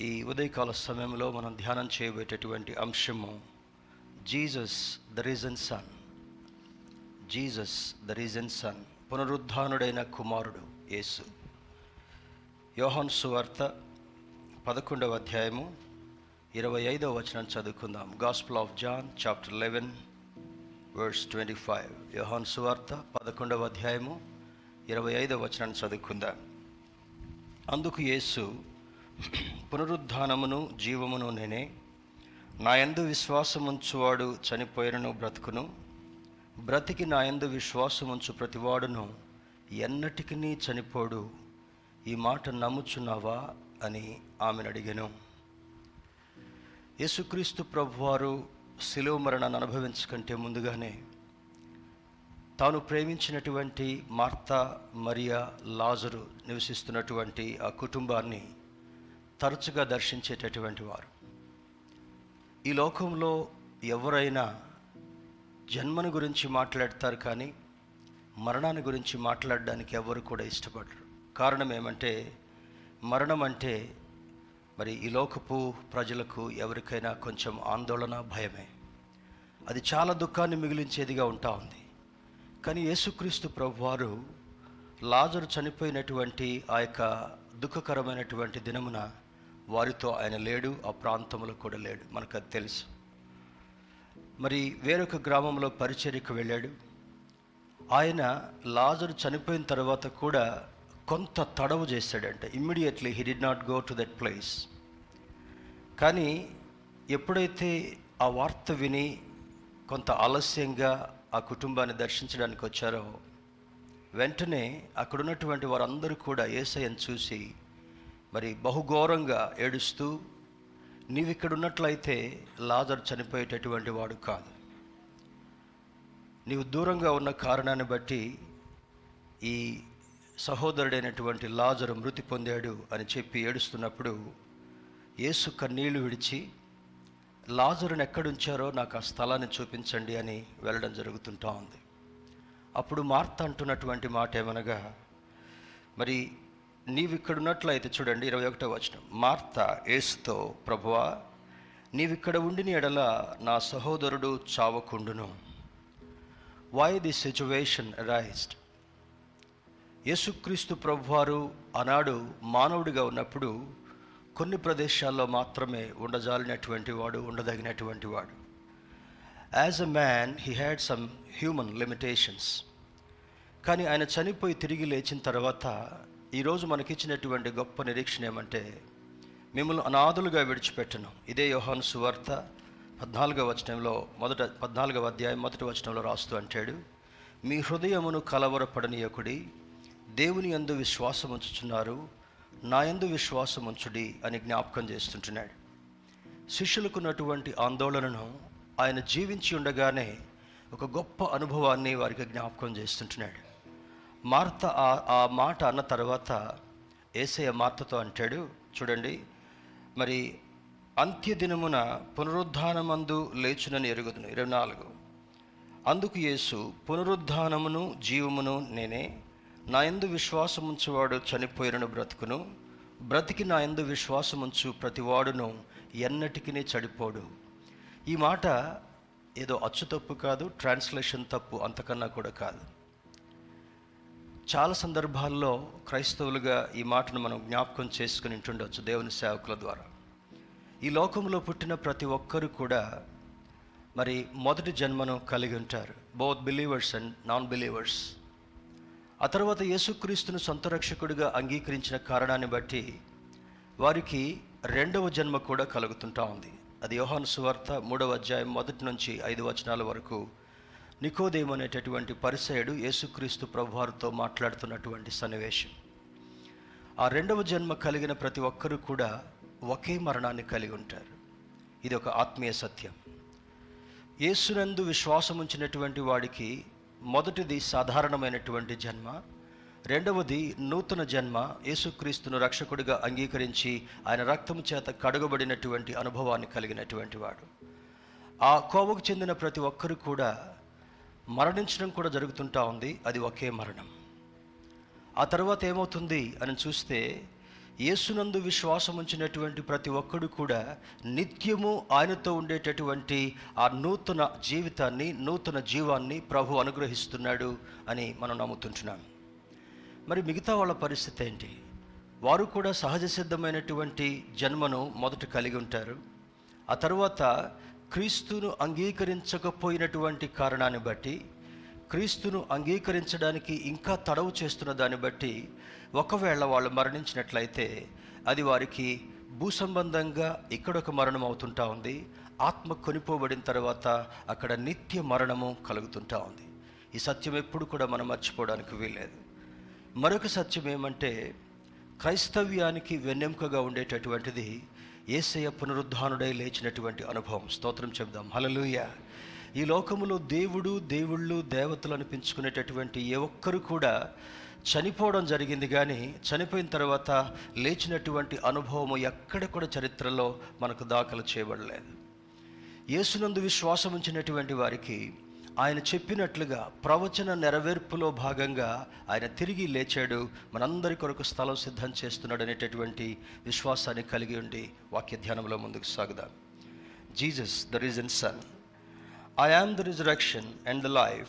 ఈ ఉదయకాల సమయంలో మనం ధ్యానం చేయబోయేటటువంటి అంశము Jesus the reason son Jesus the reason son పునరుద్ధానుడైన కుమారుడు యేసు. యోహన్ సువార్త పదకొండవ అధ్యాయము ఇరవై ఐదవ వచనం చదువుకుందాం. Gospel of John chapter eleven verse twenty five Yohan సువార్త పదకొండవ అధ్యాయము ఇరవై ఐదవ వచనాన్ని చదువుకుందాం. అందుకు యేసు పునరుద్ధానమును జీవమును నేనే. నా యందు విశ్వాసముంచువాడు చనిపోయినను బ్రతుకును. బ్రతికి నా యందు విశ్వాసముంచు ప్రతివాడును. ఎన్నటికి చనిపోడు. ఈ మాట నమ్ముచున్నావా? అని ఆమెను అడిగాను యేసుక్రీస్తు ప్రభువారు శిలువ మరణాన్ని అనుభవించకంటే ముందుగానే తాను ప్రేమించినటువంటి మార్తా మరియా లాజరు నివసిస్తున్నటువంటి ఆ కుటుంబాన్ని తరచుగా దర్శించేటటువంటి వారు. ఈ లోకంలో ఎవరైనా జన్మను గురించి మాట్లాడతారు కానీ మరణాన్ని గురించి మాట్లాడడానికి ఎవరు కూడా ఇష్టపడరు. కారణం ఏమంటే మరణం అంటే మరి ఈ లోకపు ప్రజలకు ఎవరికైనా కొంచెం ఆందోళన భయమే. అది చాలా దుఃఖాన్ని మిగిలించేదిగా ఉంటా ఉంది. కానీ యేసుక్రీస్తు ప్రభువారు లాజరు చనిపోయినటువంటి ఆ యొక్క దుఃఖకరమైనటువంటి దినమున వారితో ఆయన లేడు ఆ ప్రాంతంలో కూడా లేడు. మనకు అది తెలుసు. మరి వేరొక గ్రామంలో పరిచర్యకు వెళ్ళాడు. ఆయన లాజరు చనిపోయిన తర్వాత కూడా కొంత తడవు చేశాడంటే. Immediately he did not go to that place కానీ ఎప్పుడైతే ఆ వార్త విని కొంత ఆలస్యంగా ఆ కుటుంబాన్ని దర్శించడానికి వచ్చారో వెంటనే అక్కడ ఉన్నటువంటి వారందరూ కూడా ఏసయ్యను చూసి మరి బహుఘోరంగా ఏడుస్తూ నీవు ఇక్కడ ఉన్నట్లయితే లాజర్ చనిపోయేటటువంటి వాడు కాదు. నీవు దూరంగా ఉన్న కారణాన్ని బట్టి ఈ సహోదరుడైనటువంటి లాజరు మృతి పొందాడు అని చెప్పి ఏడుస్తున్నప్పుడు యేసు కన్నీళ్ళు విడిచి లాజరుని ఎక్కడుంచారో నాకు ఆ స్థలాన్ని చూపించండి అని వెళ్ళడం జరుగుతుంటా ఉంది. అప్పుడు మార్త అంటున్నటువంటి మాట ఏమనగా మరి నీవు ఇక్కడ ఉన్నట్లయితే చూడండి ఇరవై ఒకటో వచనం. మార్త ఏసుతో ప్రభువా నీవిక్కడ ఉండిన ఎడల నా సహోదరుడు చావకుండును. Why the situation raised Yesukristu ప్రభువారు ఆనాడు మానవుడిగా ఉన్నప్పుడు కొన్ని ప్రదేశాల్లో మాత్రమే ఉండజాలినటువంటి వాడు ఉండదగినటువంటి వాడు. As a man he had some human limitations కానీ ఆయన చనిపోయి తిరిగి లేచిన తర్వాత ఈరోజు మనకిచ్చినటువంటి గొప్ప నిరీక్షణ ఏమంటే మిమ్మల్ని అనాథులుగా విడిచిపెట్టను. ఇదే యోహాను సువార్త పద్నాలుగవ వచనంలో మొదట పద్నాలుగవ అధ్యాయం మొదటి వచనంలో రాస్తూ అంటాడు మీ హృదయమును కలవరపడనీయకుడి దేవుని యందు విశ్వాసం ఉంచుచున్నారు నా యందు విశ్వాసం ఉంచుడి అని జ్ఞాపకం చేస్తుంటున్నాడు. శిష్యులకున్నటువంటి ఆందోళనను ఆయన జీవించి ఉండగానే ఒక గొప్ప అనుభవాన్ని వారికి జ్ఞాపకం చేస్తుంటున్నాడు. మార్త ఆ ఆ మాట అన్న తర్వాత ఏసయ్య మార్తతో అంటాడు చూడండి మరి అంత్యదినమున పునరుద్ధానమందు లేచునని ఎరుగుదును. ఇరవై నాలుగు. అందుకు యేసు పునరుద్ధానమును జీవమును నేనే నా ఎందు విశ్వాసముంచువాడు చనిపోయినను బ్రతుకును. బ్రతికి నా ఎందు విశ్వాసముంచు ప్రతివాడును ఎన్నటికినే చడిపోడు. ఈ మాట ఏదో అచ్చు తప్పు కాదు ట్రాన్స్లేషన్ తప్పు అంతకన్నా కూడా కాదు. చాలా సందర్భాల్లో క్రైస్తవులుగా ఈ మాటను మనం జ్ఞాపకం చేసుకుని ఉంటుండొచ్చు దేవుని సేవకుల ద్వారా. ఈ లోకంలో పుట్టిన ప్రతి ఒక్కరు కూడా మరి మొదటి జన్మను కలిగి ఉంటారు. Both believers and non believers ఆ తర్వాత యేసుక్రీస్తును సొంత రక్షకుడిగా అంగీకరించిన కారణాన్ని బట్టి వారికి రెండవ జన్మ కూడా కలుగుతుంటా ఉంది. అది యోహాను సువార్త మూడవ అధ్యాయం మొదటి నుంచి ఐదు వచనాల వరకు నికోదేము అనేటటువంటి పరిసయుడు యేసుక్రీస్తు ప్రభువారితో మాట్లాడుతున్నటువంటి సన్నివేశం. ఆ రెండవ జన్మ కలిగిన ప్రతి ఒక్కరూ కూడా ఒకే మరణాన్ని కలిగి ఉంటారు. ఇది ఒక ఆత్మీయ సత్యం. యేసునందు విశ్వాసం ఉంచినటువంటి వాడికి మొదటిది సాధారణమైనటువంటి జన్మ రెండవది నూతన జన్మ యేసుక్రీస్తును రక్షకుడిగా అంగీకరించి ఆయన రక్తము చేత కడగబడినటువంటి అనుభవాన్ని కలిగినటువంటి వాడు. ఆ కోవకు చెందిన ప్రతి ఒక్కరు కూడా మరణించడం కూడా జరుగుతుంటా ఉంది. అది ఒకే మరణం. ఆ తర్వాత ఏమవుతుంది అని చూస్తే యేసునందు విశ్వాసం ఉంచినటువంటి ప్రతి ఒక్కడు కూడా నిత్యము ఆయనతో ఉండేటటువంటి ఆ నూతన జీవితాన్ని నూతన జీవాన్ని ప్రభు అనుగ్రహిస్తున్నాడు అని మనం నమ్ముతుంటున్నాం. మరి మిగతా వాళ్ళ పరిస్థితి ఏంటి? వారు కూడా సహజ సిద్ధమైనటువంటి జన్మను మొదట కలిగి ఉంటారు. ఆ తర్వాత క్రీస్తును అంగీకరించకపోయినటువంటి కారణాన్ని బట్టి క్రీస్తును అంగీకరించడానికి ఇంకా తడవు చేస్తున్న దాన్ని బట్టి ఒకవేళ వాళ్ళు మరణించినట్లయితే అది వారికి భూ సంబంధంగా ఇక్కడొక మరణం అవుతుంటా ఉంది. ఆత్మ కొనిపోబడిన తర్వాత అక్కడ నిత్య మరణము కలుగుతుంటా ఉంది. ఈ సత్యం ఎప్పుడు కూడా మనం మర్చిపోవడానికి వీల్లేదు. మరొక సత్యం ఏమంటే క్రైస్తవ్యానికి వెన్నెముకగా ఉండేటటువంటిది ఏసయ పునరుద్ధానుడై లేచినటువంటి అనుభవం. స్తోత్రం చెబుదాం. హలలుయ ఈ లోకములో దేవుడు దేవుళ్ళు దేవతలు అనిపించుకునేటటువంటి ఏ ఒక్కరు కూడా చనిపోవడం జరిగింది కానీ చనిపోయిన తర్వాత లేచినటువంటి అనుభవము ఎక్కడ కూడా చరిత్రలో మనకు దాఖలు చేయబడలేదు. యేసునందు విశ్వాసం ఉంచినటువంటి వారికి ఆయన చెప్పినట్లుగా ప్రవచన నెరవేర్పులో భాగంగా ఆయన తిరిగి లేచాడు. మనందరి కొరకు స్థలం సిద్ధం చేస్తున్నాడు అనేటటువంటి విశ్వాసాన్ని కలిగి ఉండి వాక్య ధ్యానంలో ముందుకు సాగుదాం. Jesus the reason son. I am the resurrection and the life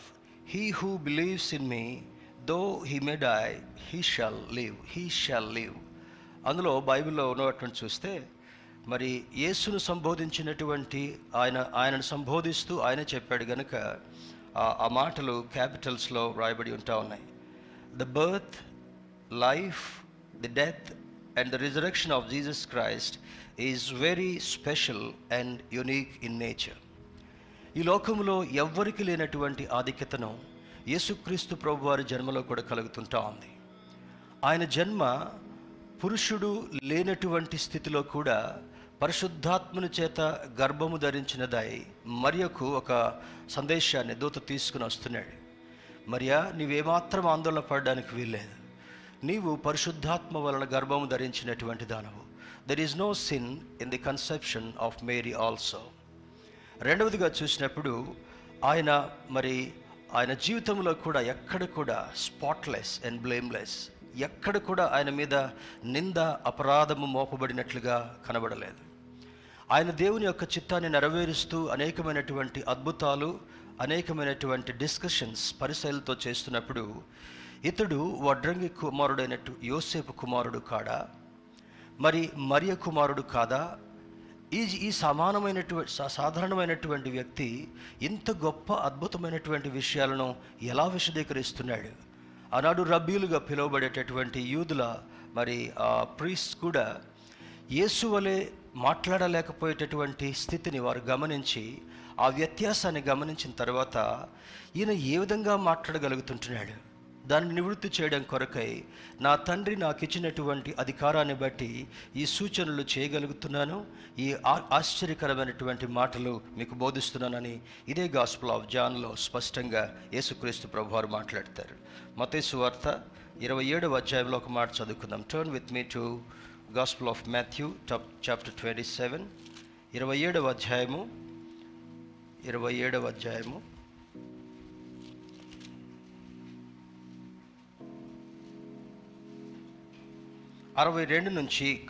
he who believes in me though he may die he shall live he shall live అందులో బైబిల్లో ఉన్నటువంటి చూస్తే మరి యేసును సంబోధించినటువంటి ఆయన ఆయనను సంబోధిస్తూ ఆయన చెప్పాడు గనుక ఆ- మాటలు క్యాపిటల్స్లో వ్రాయబడి ఉంటా ఉన్నాయి. The birth life the death and the resurrection of Jesus Christ is very special and unique in nature ఈ లోకంలో ఎవ్వరికి లేనటువంటి ఆధిక్యతను యేసుక్రీస్తు ప్రభు వారి జన్మలో కూడా కలుగుతుంటా ఉంది. ఆయన జన్మ పురుషుడు లేనటువంటి స్థితిలో కూడా పరిశుద్ధాత్మని చేత గర్భము ధరించినదై మరియకు ఒక సందేశాన్ని దూత తీసుకుని వస్తున్నాడు. మరియా నీవేమాత్రం ఆందోళన పడడానికి వీల్లేదు. నీవు పరిశుద్ధాత్మ వలన గర్భము ధరించినటువంటి దానవు. There is no sin in the conception of Mary also రెండవదిగా చూసినప్పుడు ఆయన మరి ఆయన జీవితంలో కూడా ఎక్కడ కూడా స్పాట్లెస్ అండ్ బ్లేమ్లెస్ ఎక్కడ కూడా ఆయన మీద నింద అపరాధము మోపబడినట్లుగా కనబడలేదు. ఆయన దేవుని యొక్క చిత్తాన్ని నెరవేరుస్తూ అనేకమైనటువంటి అద్భుతాలు అనేకమైనటువంటి డిస్కషన్స్ పరిశైలతో చేస్తున్నప్పుడు ఇతడు వడ్రంగి కుమారుడైనట్టు యోసేపు కుమారుడు కాడా? మరి మరియ కుమారుడు కాదా? ఈ ఈ సమానమైనటువంటి సాధారణమైనటువంటి వ్యక్తి ఇంత గొప్ప అద్భుతమైనటువంటి విషయాలను ఎలా విశదీకరిస్తున్నాడు? ఆనాడు రబ్బీలుగా పిలువబడేటటువంటి యూదుల మరి ఆ ప్రీస్ కూడా యేసు వలె మాట్లాడలేకపోయేటటువంటి స్థితిని వారు గమనించి ఆ వ్యత్యాసాన్ని గమనించిన తర్వాత ఈయన ఏ విధంగా మాట్లాడగలుగుతుంటున్నాడు? దాన్ని నివృత్తి చేయడం కొరకై నా తండ్రి నాకు ఇచ్చినటువంటి అధికారాన్ని బట్టి ఈ సూచనలు చేయగలుగుతున్నాను ఈ ఆశ్చర్యకరమైనటువంటి మాటలు మీకు బోధిస్తున్నానని ఇదే గాస్పుల్ ఆఫ్ జాన్లో స్పష్టంగా యేసుక్రీస్తు ప్రభు వారు మాట్లాడతారు. మతేసు వార్త ఇరవై ఏడవ అధ్యాయంలో ఒక మాట చదువుకుందాం. Turn with me to gospel of Matthew chapter twenty seven ఇరవై ఏడవ అధ్యాయము ఇరవై ఏడవ అధ్యాయము. అరవై రెండు నుంచి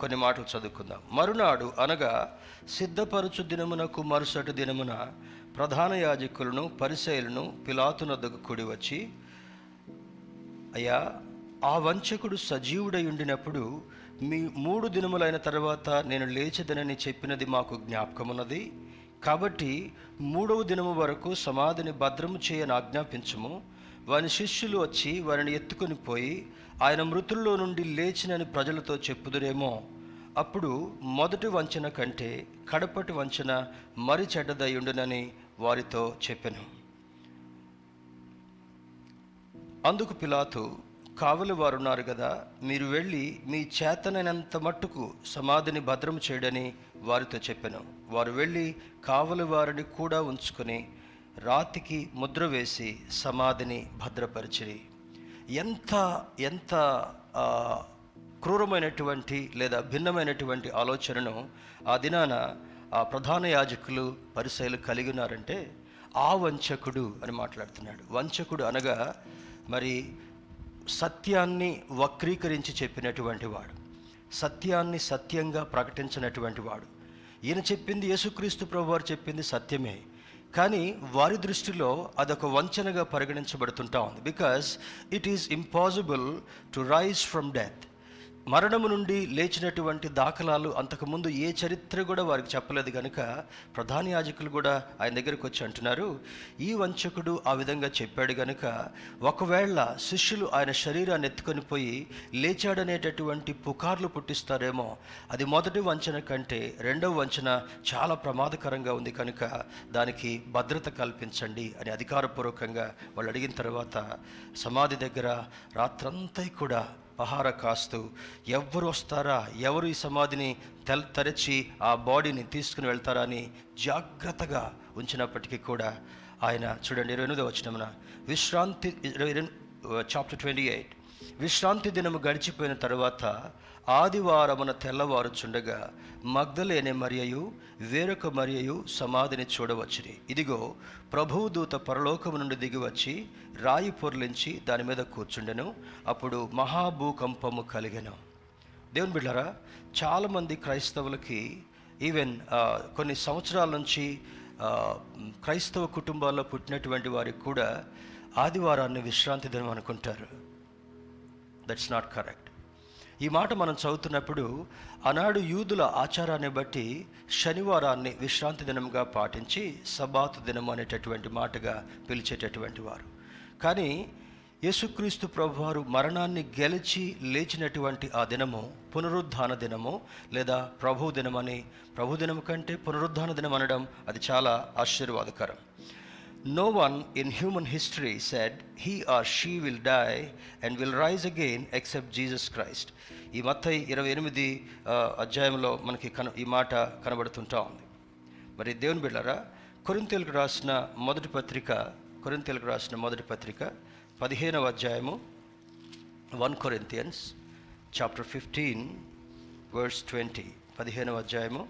కొన్ని మాటలు చదువుకుందాం. మరునాడు అనగా సిద్ధపరచు దినమునకు మరుసటి దినమున ప్రధాన యాజకులను పరిశైలను పిలాతునద్దకు కూడి వచ్చి అయ్యా ఆ వంచకుడు సజీవుడై ఉండినప్పుడు మీ మూడు దినములైన తర్వాత నేను లేచదనని చెప్పినది మాకు జ్ఞాపకమున్నది. కాబట్టి మూడవ దినము వరకు సమాధిని భద్రము చేయని ఆజ్ఞాపించము. వాని శిష్యులు వచ్చి వారిని ఎత్తుకొని పోయి ఆయన మృతుల్లో నుండి లేచినని ప్రజలతో చెప్పుదురేమో. అప్పుడు మొదటి వంచన కంటే కడపటి వంచన మరి చెడ్డదయ్యుండునని వారితో చెప్పెను. అందుకు పిలాతు కావలి వారు ఉన్నారు కదా మీరు వెళ్ళి మీ చేతనైనంత మట్టుకు సమాధిని భద్రం చేయడని వారితో చెప్పాను. వారు వెళ్ళి కావలి వారిని కూడా ఉంచుకొని రాతికి ముద్ర వేసి సమాధిని భద్రపరిచిరి. ఎంత ఎంత క్రూరమైనటువంటి లేదా భిన్నమైనటువంటి ఆలోచనను ఆ దినాన ఆ ప్రధాన యాజకులు పరిశైలు కలిగి ఉన్నారంటే ఆ వంచకుడు అని మాట్లాడుతున్నాడు. వంచకుడు అనగా మరి సత్యాన్ని వక్రీకరించి చెప్పినటువంటి వాడు. సత్యాన్ని సత్యంగా ప్రకటించినటువంటి వాడు. ఈయన చెప్పింది యేసుక్రీస్తు ప్రభు వారు చెప్పింది సత్యమే. కానీ వారి దృష్టిలో అదొక వంచనగా పరిగణించబడుతుంటా ఉంది. Because it is impossible to rise from death మరణము నుండి లేచినటువంటి దాఖలాలు అంతకుముందు ఏ చరిత్ర కూడా వారికి చెప్పలేదు కనుక ప్రధాన యాజకులు కూడా ఆయన దగ్గరికి వచ్చి అంటున్నారు ఈ వంచకుడు ఆ విధంగా చెప్పాడు కనుక ఒకవేళ శిష్యులు ఆయన శరీరాన్ని ఎత్తుకొని పోయి లేచాడనేటటువంటి పుకార్లు పుట్టిస్తారేమో అది మొదటి వంచన కంటే రెండవ వంచన చాలా ప్రమాదకరంగా ఉంది కనుక దానికి భద్రత కల్పించండి అని అధికారపూర్వకంగా వాళ్ళు అడిగిన తర్వాత సమాధి దగ్గర రాత్రంతా కూడా పహార కాస్తూ ఎవరు వస్తారా ఎవరు ఈ సమాధిని తెల్ తరచి ఆ బాడీని తీసుకుని వెళ్తారా అని జాగ్రత్తగా ఉంచినప్పటికీ కూడా ఆయన చూడండి ఇరవై ఎనిమిదో వచ్చినమున విశ్రాంతి ఇరవై చాప్టర్ ట్వంటీ ఎయిట్ విశ్రాంతి దినము గడిచిపోయిన తర్వాత ఆదివారమున తెల్లవారుచుండగా మగ్ధలేని మరియయు వేరొక మరియయు సమాధిని చూడవచ్చుని ఇదిగో ప్రభువు దూత పరలోకము నుండి దిగివచ్చి రాయి పొర్లించి దాని మీద కూర్చుండెను. అప్పుడు మహాభూకంపము కలిగెను. దేవుని బిడ్డారా చాలామంది క్రైస్తవులకి ఈవెన్ కొన్ని సంవత్సరాల నుంచి క్రైస్తవ కుటుంబాల్లో పుట్టినటువంటి వారికి కూడా ఆదివారాన్ని విశ్రాంతి దినం అనుకుంటారు. దట్స్ నాట్ కరెక్ట్ ఈ మాట మనం చదువుతున్నప్పుడు ఆనాడు యూదుల ఆచారాన్ని బట్టి శనివారాన్ని విశ్రాంతి దినంగా పాటించి సబాతు దినం అనేటటువంటి మాటగా పిలిచేటటువంటి వారు. కానీ యేసుక్రీస్తు ప్రభువారు మరణాన్ని గెలిచి లేచినటువంటి ఆ దినము పునరుద్ధాన దినము లేదా ప్రభు దినమని ప్రభు దినం కంటే పునరుద్ధాన దినం అనడం అది చాలా ఆశీర్వాదకరం. No one in human history said he or she will die and will rise again except Jesus Christ. ఈ మత్తయి ఇరవై ఎనిమిది అధ్యాయంలో మనకి కన ఈ మాట కనబడుతుంటా ఉంది మరి దేవుని బిళ్ళరా కొరింతేలకు రాసిన మొదటి పత్రిక కొరింతేలకు రాసిన మొదటి పత్రిక పదిహేనవ అధ్యాయము one Corinthians chapter fifteen verse twenty పదిహేనవ అధ్యాయము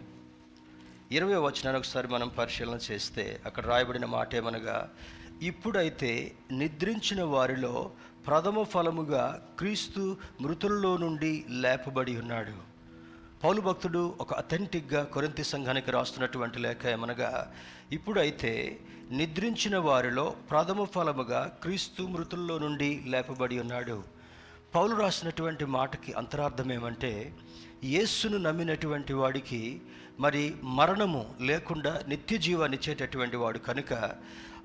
ఇరవై వచనాన్ని ఒకసారి మనం పరిశీలన చేస్తే అక్కడ రాయబడిన మాట ఏమనగా ఇప్పుడైతే నిద్రించిన వారిలో ప్రథమ ఫలముగా క్రీస్తు మృతుల్లో నుండి లేపబడి ఉన్నాడు. పౌలు భక్తుడు ఒక అథెంటిక్గా కొరింతి సంఘానికి రాస్తున్నటువంటి లేఖ ఏమనగా ఇప్పుడైతే నిద్రించిన వారిలో ప్రథమ ఫలముగా క్రీస్తు మృతుల్లో నుండి లేపబడి ఉన్నాడు. పౌలు రాసినటువంటి మాటకి అంతరార్థం ఏమంటే యేస్సును నమ్మినటువంటి వాడికి మరి మరణము లేకుండా నిత్య జీవాన్ని ఇచ్చేటటువంటి వాడు కనుక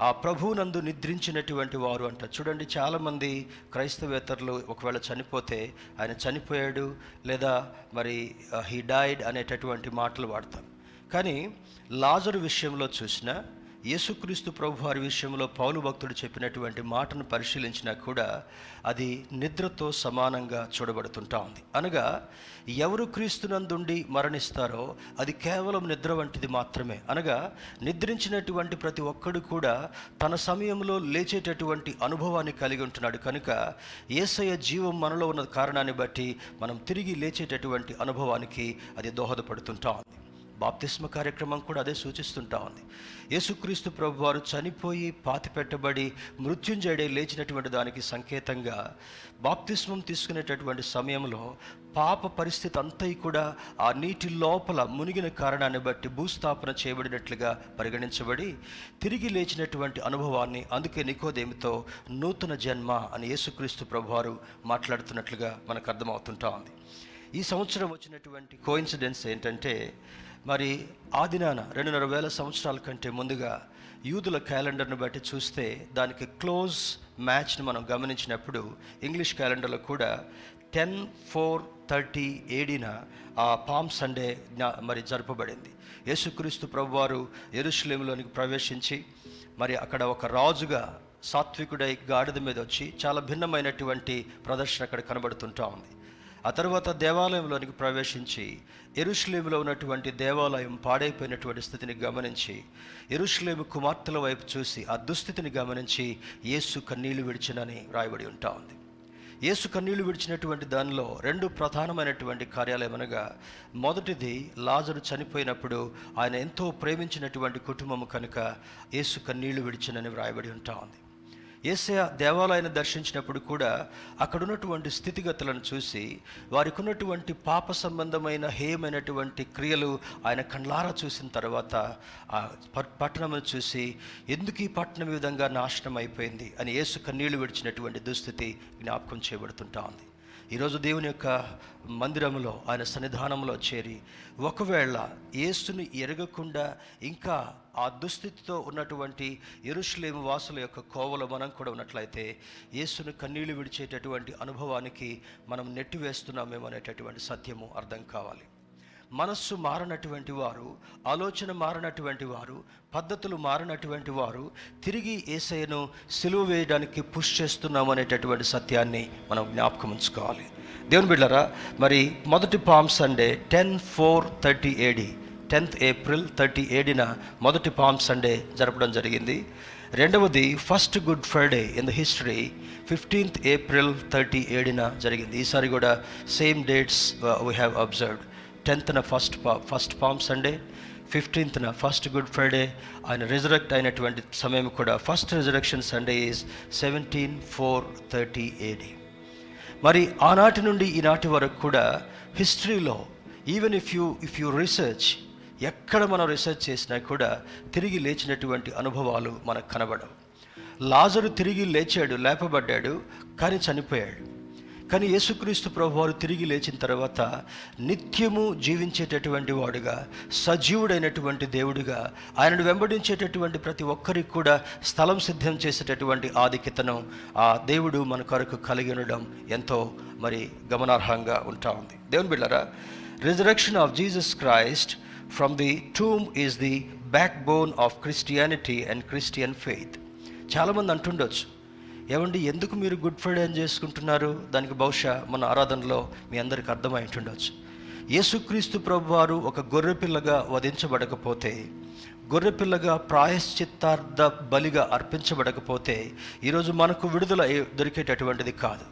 ఆ ప్రభువునందు నిద్రించినటువంటి వారు అంట. చూడండి చాలామంది క్రైస్తవేతరులు ఒకవేళ చనిపోతే ఆయన చనిపోయాడు లేదా మరి హీ డైడ్ అనేటటువంటి మాటలు వాడతాం. కానీ లాజరు విషయంలో చూసినా యేసుక్రీస్తు ప్రభు వారి విషయంలో పౌలు భక్తుడు చెప్పినటువంటి మాటను పరిశీలించినా కూడా అది నిద్రతో సమానంగా చూడబడుతుంటా ఉంది. అనగా ఎవరు క్రీస్తునందుండి మరణిస్తారో అది కేవలం నిద్ర వంటిది మాత్రమే. అనగా నిద్రించినటువంటి ప్రతి ఒక్కడు కూడా తన సమయంలో లేచేటటువంటి అనుభవాన్ని కలిగి ఉంటున్నాడు. కనుక ఏసయ జీవం మనలో ఉన్న కారణాన్ని బట్టి మనం తిరిగి లేచేటటువంటి అనుభవానికి అది దోహదపడుతుంటా ఉంది. బాప్తిస్మ కార్యక్రమం కూడా అదే సూచిస్తుంటా ఉంది. యేసుక్రీస్తు ప్రభు వారు చనిపోయి పాతి పెట్టబడి మృత్యుంజయుడే లేచినటువంటి దానికి సంకేతంగా బాప్తిస్మం తీసుకునేటటువంటి సమయంలో పాప పరిస్థితి అంతా కూడా ఆ నీటి లోపల మునిగిన కారణాన్ని బట్టి భూస్థాపన చేయబడినట్లుగా పరిగణించబడి తిరిగి లేచినటువంటి అనుభవాన్ని అందుకే నికోదేమితో నూతన జన్మ అని యేసుక్రీస్తు ప్రభువారు మాట్లాడుతున్నట్లుగా మనకు అర్థమవుతుంటా ఉంది. ఈ సంవత్సరం వచ్చినటువంటి కోయిన్సిడెన్స్ ఏంటంటే మరి ఆదినాన రెండున్నర వేల సంవత్సరాల కంటే ముందుగా యూదుల క్యాలెండర్ను బట్టి చూస్తే దానికి క్లోజ్ మ్యాచ్ని మనం గమనించినప్పుడు ఇంగ్లీష్ క్యాలెండర్లో కూడా టెన్ ఫోర్ థర్టీ ఏడిన ఆ పామ్ సండే జ్ఞా మరి జరపబడింది. యేసుక్రీస్తు ప్రభువారు ఎరుషులేములోనికి ప్రవేశించి మరి అక్కడ ఒక రాజుగా సాత్వికుడై గాడిద మీద వచ్చి చాలా భిన్నమైనటువంటి ప్రదర్శన అక్కడ కనబడుతుంటా ఉంది. ఆ తర్వాత దేవాలయంలోనికి ప్రవేశించి ఎరుషులేములో ఉన్నటువంటి దేవాలయం పాడైపోయినటువంటి స్థితిని గమనించి ఎరుషులేము కుమార్తెల వైపు చూసి ఆ దుస్థితిని గమనించి యేసు కన్నీళ్ళు విడిచినని రాయబడి ఉంటా ఉంది. యేసు కన్నీళ్ళు విడిచినటువంటి దానిలో రెండు ప్రధానమైనటువంటి కార్యాలయమనగా మొదటిది లాజరు చనిపోయినప్పుడు ఆయన ఎంతో ప్రేమించినటువంటి కుటుంబము కనుక యేసు కన్నీళ్ళు విడిచినని వ్రాయబడి ఉంటా ఉంది. ఏసయ దేవాలయాన్ని దర్శించినప్పుడు కూడా అక్కడ ఉన్నటువంటి స్థితిగతులను చూసి వారికి ఉన్నటువంటి పాప సంబంధమైన హేయమైనటువంటి క్రియలు ఆయన కండ్లారా చూసిన తర్వాత ఆ పట్టణమును చూసి ఎందుకు ఈ పట్టణం ఈ విధంగా నాశనం అయిపోయింది అని యేసు కన్నీళ్ళు విడిచినటువంటి దుస్థితి జ్ఞాపకం చేయబడుతుంటా ఉంది. ఈరోజు దేవుని యొక్క మందిరంలో ఆయన సన్నిధానంలో చేరి ఒకవేళ యేసును ఎరగకుండా ఇంకా ఆ దుస్థితితో ఉన్నటువంటి ఎరుషులేము వాసుల యొక్క కోవలో మనం కూడా ఉన్నట్లయితే యేసును కన్నీళ్ళు విడిచేటటువంటి అనుభవానికి మనం నెట్టివేస్తున్నామేమో అనేటటువంటి సత్యము అర్థం కావాలి. మనస్సు మారినటువంటి వారు ఆలోచన మారినటువంటి వారు పద్ధతులు మారినటువంటి వారు తిరిగి ఏసయ్యను సిలువ వేయడానికి పుష్ చేస్తున్నాం అనేటటువంటి సత్యాన్ని మనం జ్ఞాపకం ఉంచుకోవాలి. దేవుని బిడ్డరా మరి మొదటి palm Sunday ten four thirty AD tenth April thirty ఏడిన మొదటి పామ్ సండే జరపడం జరిగింది. రెండవది first good Friday in the history fifteenth April thirty ఏడిన జరిగింది. ఈసారి కూడా same dates we have observed టెన్త్న first పా ఫస్ట్ పామ్ సండే ఫిఫ్టీన్త్న ఫస్ట్ గుడ్ ఫ్రైడే ఆయన రిజరెక్ట్ అయినటువంటి సమయం కూడా first resurrection Sunday is seventeen four thirty AD మరి ఆనాటి నుండి ఈనాటి వరకు కూడా హిస్టరీలో even if you if you research ఎక్కడ మనం రీసెర్చ్ చేసినా కూడా తిరిగి లేచినటువంటి అనుభవాలు మనకు కనబడవు. లాజరు తిరిగి లేచాడు లేపబడ్డాడు కానీ చనిపోయాడు. కానీ యేసుక్రీస్తు ప్రభు వారు తిరిగి లేచిన తర్వాత నిత్యము జీవించేటటువంటి వాడుగా సజీవుడైనటువంటి దేవుడిగా ఆయనను వెంబడించేటటువంటి ప్రతి ఒక్కరికి కూడా స్థలం సిద్ధం చేసేటటువంటి ఆధిక్యతను ఆ దేవుడు మన కొరకు కలిగి ఉండడం ఎంతో మరి గమనార్హంగా ఉంటా ఉంది. దేవుని బిళ్ళరా resurrection of Jesus Christ from the tomb is the backbone of Christianity and Christian faith. చాలామంది అంటుండొచ్చు ఏమండి ఎందుకు మీరు గుడ్ ఫ్రైడే అని చేసుకుంటున్నారు? దానికి బహుశా మన ఆరాధనలో మీ అందరికి అర్థమై ఉంటుండొచ్చు యేసుక్రీస్తు ప్రభు వారు ఒక గొర్రెపిల్లగా వధించబడకపోతే గొర్రెపిల్లగా ప్రాయశ్చిత్తార్థ బలిగా అర్పించబడకపోతే ఈరోజు మనకు విడుదల దొరికేటటువంటిది కాదు.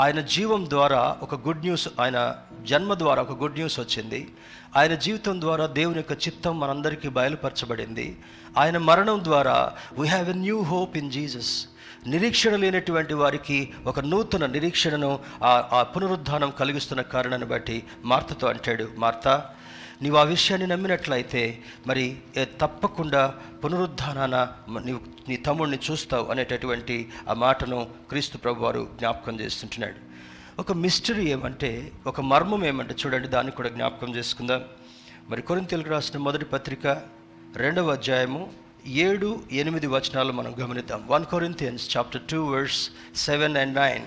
ఆయన జీవం ద్వారా ఒక గుడ్ న్యూస్ ఆయన జన్మ ద్వారా ఒక గుడ్ న్యూస్ వచ్చింది. ఆయన జీవితం ద్వారా దేవుని యొక్క చిత్తం మనందరికీ బయలుపరచబడింది. ఆయన మరణం ద్వారా we have a new hope in Jesus నిరీక్షణ లేనటువంటి వారికి ఒక నూతన నిరీక్షణను ఆ ఆ పునరుద్ధానం కలిగిస్తున్న కారణాన్ని బట్టి మార్తతో అంటాడు. మార్త నీవు ఆ విషయాన్ని నమ్మినట్లయితే మరి తప్పకుండా పునరుద్ధానాన నీవు నీ తమ్ముడిని చూస్తావు అనేటటువంటి ఆ మాటను క్రీస్తు ప్రభు వారు జ్ఞాపకం చేస్తుంటున్నాడు. ఒక మిస్టరీ ఏమంటే ఒక మర్మం ఏమంటే చూడండి దాన్ని కూడా జ్ఞాపకం చేసుకుందాం. మరి కొరింతలకు రాసిన మొదటి పత్రిక రెండవ అధ్యాయము ఏడు ఎనిమిది వచనాలు మనం గమనిద్దాం. One Corinthians chapter two verse seven and nine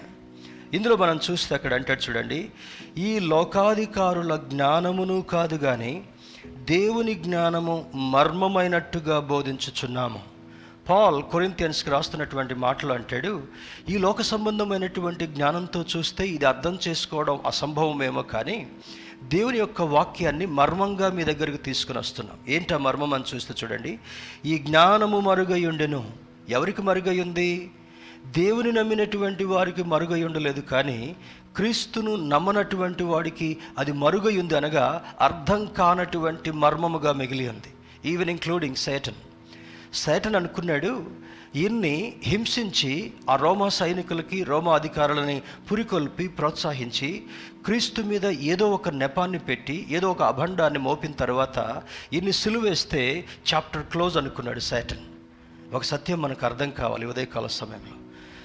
ఇందులో మనం చూస్తే అక్కడ అంటాడు చూడండి ఈ లోకాధికారుల జ్ఞానమును కాదు కానీ దేవుని జ్ఞానము మర్మమైనట్టుగా బోధించుచున్నాము. పాల్ కొరింతియన్స్కి రాస్తున్నటువంటి మాటలు అంటాడు ఈ లోక సంబంధమైనటువంటి జ్ఞానంతో చూస్తే ఇది అర్థం చేసుకోవడం అసంభవమేమో కానీ దేవుని యొక్క వాక్యాన్ని మర్మంగా మీ దగ్గరికి తీసుకుని వస్తున్నాం. ఏంటా మర్మం అని చూస్తే చూడండి. ఈ జ్ఞానము మరుగయుండెను. ఎవరికి మరుగయుంది? దేవుని నమ్మినటువంటి వారికి మరుగై ఉండలేదు కానీ క్రీస్తును నమ్మనటువంటి వాడికి అది మరుగై ఉంది అనగా అర్థం కానటువంటి మర్మముగా మిగిలి ఉంది. ఈవెన్ ఇంక్లూడింగ్ సేటన్ సేటన్ అనుకున్నాడు ఈయన్ని హింసించి ఆ రోమా సైనికులకి రోమా అధికారులని పురికొల్పి ప్రోత్సహించి క్రీస్తు మీద ఏదో ఒక నెపాన్ని పెట్టి ఏదో ఒక అభండాన్ని మోపిన తర్వాత ఇన్ని సిలువేస్తే చాప్టర్ క్లోజ్ అనుకున్నాడు సాటన్. ఒక సత్యం మనకు అర్థం కావాలి ఉదయకాల సమయంలో.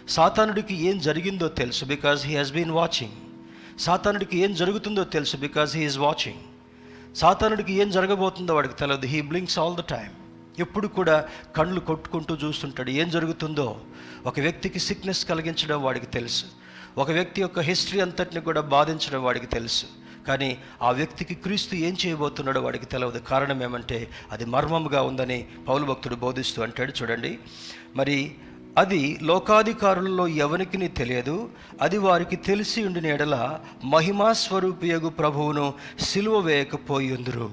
సాతానుడికి ఏం జరిగిందో తెలుసు because he has been watching సాతానుడికి ఏం జరుగుతుందో తెలుసు బికాజ్ హీ ఈజ్ వాచింగ్ సాతానుడికి ఏం జరగబోతుందో వాడికి తెలియదు he blinks all the time ఎప్పుడు కూడా కళ్ళు కొట్టుకుంటూ చూస్తుంటాడు. ఏం జరుగుతుందో ఒక వ్యక్తికి సిక్నెస్ కలిగించడం వాడికి తెలుసు. ఒక వ్యక్తి యొక్క హిస్టరీ అంతటిని కూడా బాధించడం వాడికి తెలుసు. కానీ ఆ వ్యక్తికి క్రీస్తు ఏం చేయబోతున్నాడో వాడికి తెలియదు కారణం ఏమంటే అది మర్మముగా ఉందని పౌలు భక్తుడు బోధిస్తూ అంటాడు చూడండి. మరి అది లోకాధికారులలో ఎవరికి తెలియదు. అది వారికి తెలిసి ఉండిన ఎడల మహిమాస్వరూపియగు ప్రభువును సిలువ వేయకపోయిందురు.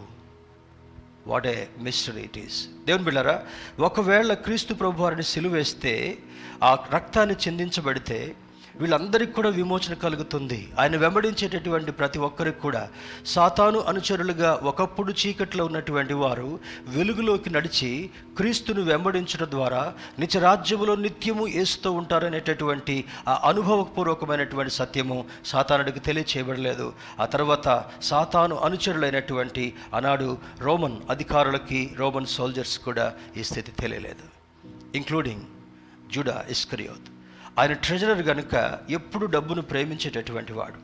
What a mystery it is దేవుని బిళ్ళారా ఒకవేళ క్రీస్తు ప్రభు వారిని సిలువేస్తే ఆ రక్తాన్ని చెందించబడితే వీళ్ళందరికీ కూడా విమోచన కలుగుతుంది. ఆయన వెంబడించేటటువంటి ప్రతి ఒక్కరికి కూడా సాతాను అనుచరులుగా ఒకప్పుడు చీకట్లో ఉన్నటువంటి వారు వెలుగులోకి నడిచి క్రీస్తును వెంబడించడం ద్వారా నిత్యరాజ్యములో నిత్యము ఏస్తూ ఉంటారనేటటువంటి ఆ అనుభవపూర్వకమైనటువంటి సత్యము సాతానుడికి తెలియచేయబడలేదు. ఆ తర్వాత సాతాను అనుచరులైనటువంటి ఆనాడు రోమన్ అధికారులకి రోమన్ సోల్జర్స్ కూడా ఈ స్థితి తెలియలేదు. Including Judas Iscariot. ఆయన ట్రెజరర్ కనుక ఎప్పుడు డబ్బును ప్రేమించేటటువంటి వాడు.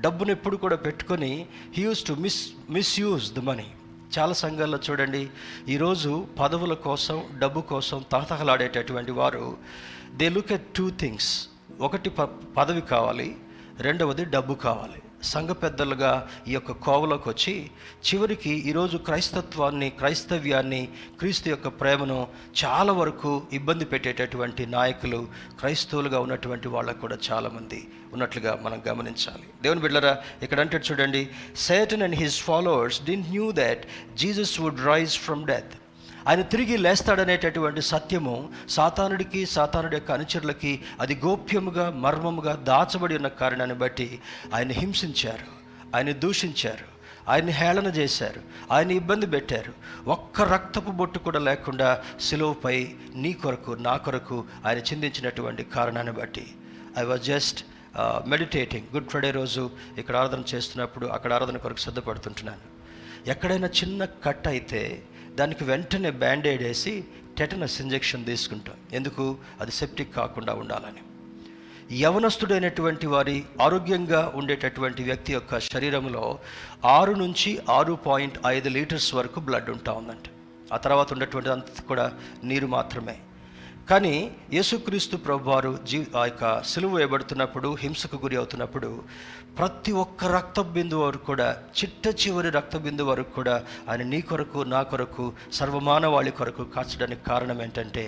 డబ్బును ఎప్పుడు కూడా పెట్టుకొని he use to miss misuse the money చాలా సంఘాల్లో చూడండి ఈరోజు పదవుల కోసం డబ్బు కోసం తహతహలాడేటటువంటి వారు they look at two things ఒకటి ప పదవి కావాలి రెండవది డబ్బు కావాలి. సంఘ పెద్దలుగా ఈ యొక్క కోవలోకి వచ్చి చివరికి ఈరోజు క్రైస్తత్వాన్ని క్రైస్తవ్యాన్ని క్రీస్తు యొక్క ప్రేమను చాలా వరకు ఇబ్బంది పెట్టేటటువంటి నాయకులు క్రైస్తవులుగా ఉన్నటువంటి వాళ్ళకు కూడా చాలామంది ఉన్నట్లుగా మనం గమనించాలి. దేవుని బిడ్డరా ఇక్కడ అంటే చూడండి Satan and his followers didn't knew that Jesus would rise from death ఆయన తిరిగి లేస్తాడనేటటువంటి సత్యము సాతానుడికి సాతానుడి యొక్క అనుచరులకి అది గోప్యముగా మర్మముగా దాచబడి ఉన్న కారణాన్ని బట్టి ఆయన హింసించారు ఆయన దూషించారు ఆయన్ని హేళన చేశారు ఆయన ఇబ్బంది పెట్టారు. ఒక్క రక్తపు బొట్టు కూడా లేకుండా సిలువపై నీ కొరకు నా కొరకు ఆయన చిందించినటువంటి కారణాన్ని బట్టి. I was just meditating good Friday రోజు ఇక్కడ ఆరాధన చేస్తున్నప్పుడు అక్కడ ఆరాధన కొరకు సిద్ధపడుతుంటున్నాను. ఎక్కడైనా చిన్న కట్ అయితే దానికి వెంటనే బ్యాండేడ్ వేసి టెటనస్ ఇంజెక్షన్ తీసుకుంటాం. ఎందుకు? అది సెప్టిక్ కాకుండా ఉండాలని. యవనస్తుడైనటువంటి వారి ఆరోగ్యంగా ఉండేటటువంటి వ్యక్తి యొక్క శరీరంలో ఆరు నుంచి ఆరు పాయింట్ ఐదు లీటర్స్ వరకు బ్లడ్ ఉంటా ఉందంట. ఆ తర్వాత ఉండేటువంటి అంత కూడా నీరు మాత్రమే. కానీ యేసుక్రీస్తు ప్రభువారు జీ ఆ యొక్క సిలువ వేయబడుతున్నప్పుడు హింసకు గురి అవుతున్నప్పుడు ప్రతి ఒక్క రక్త బిందు వరకు కూడా చిట్ట చివరి రక్త బిందు వరకు కూడా ఆయన నీ కొరకు నా కొరకు సర్వమానవాళి కొరకు కాచడానికి కారణం ఏంటంటే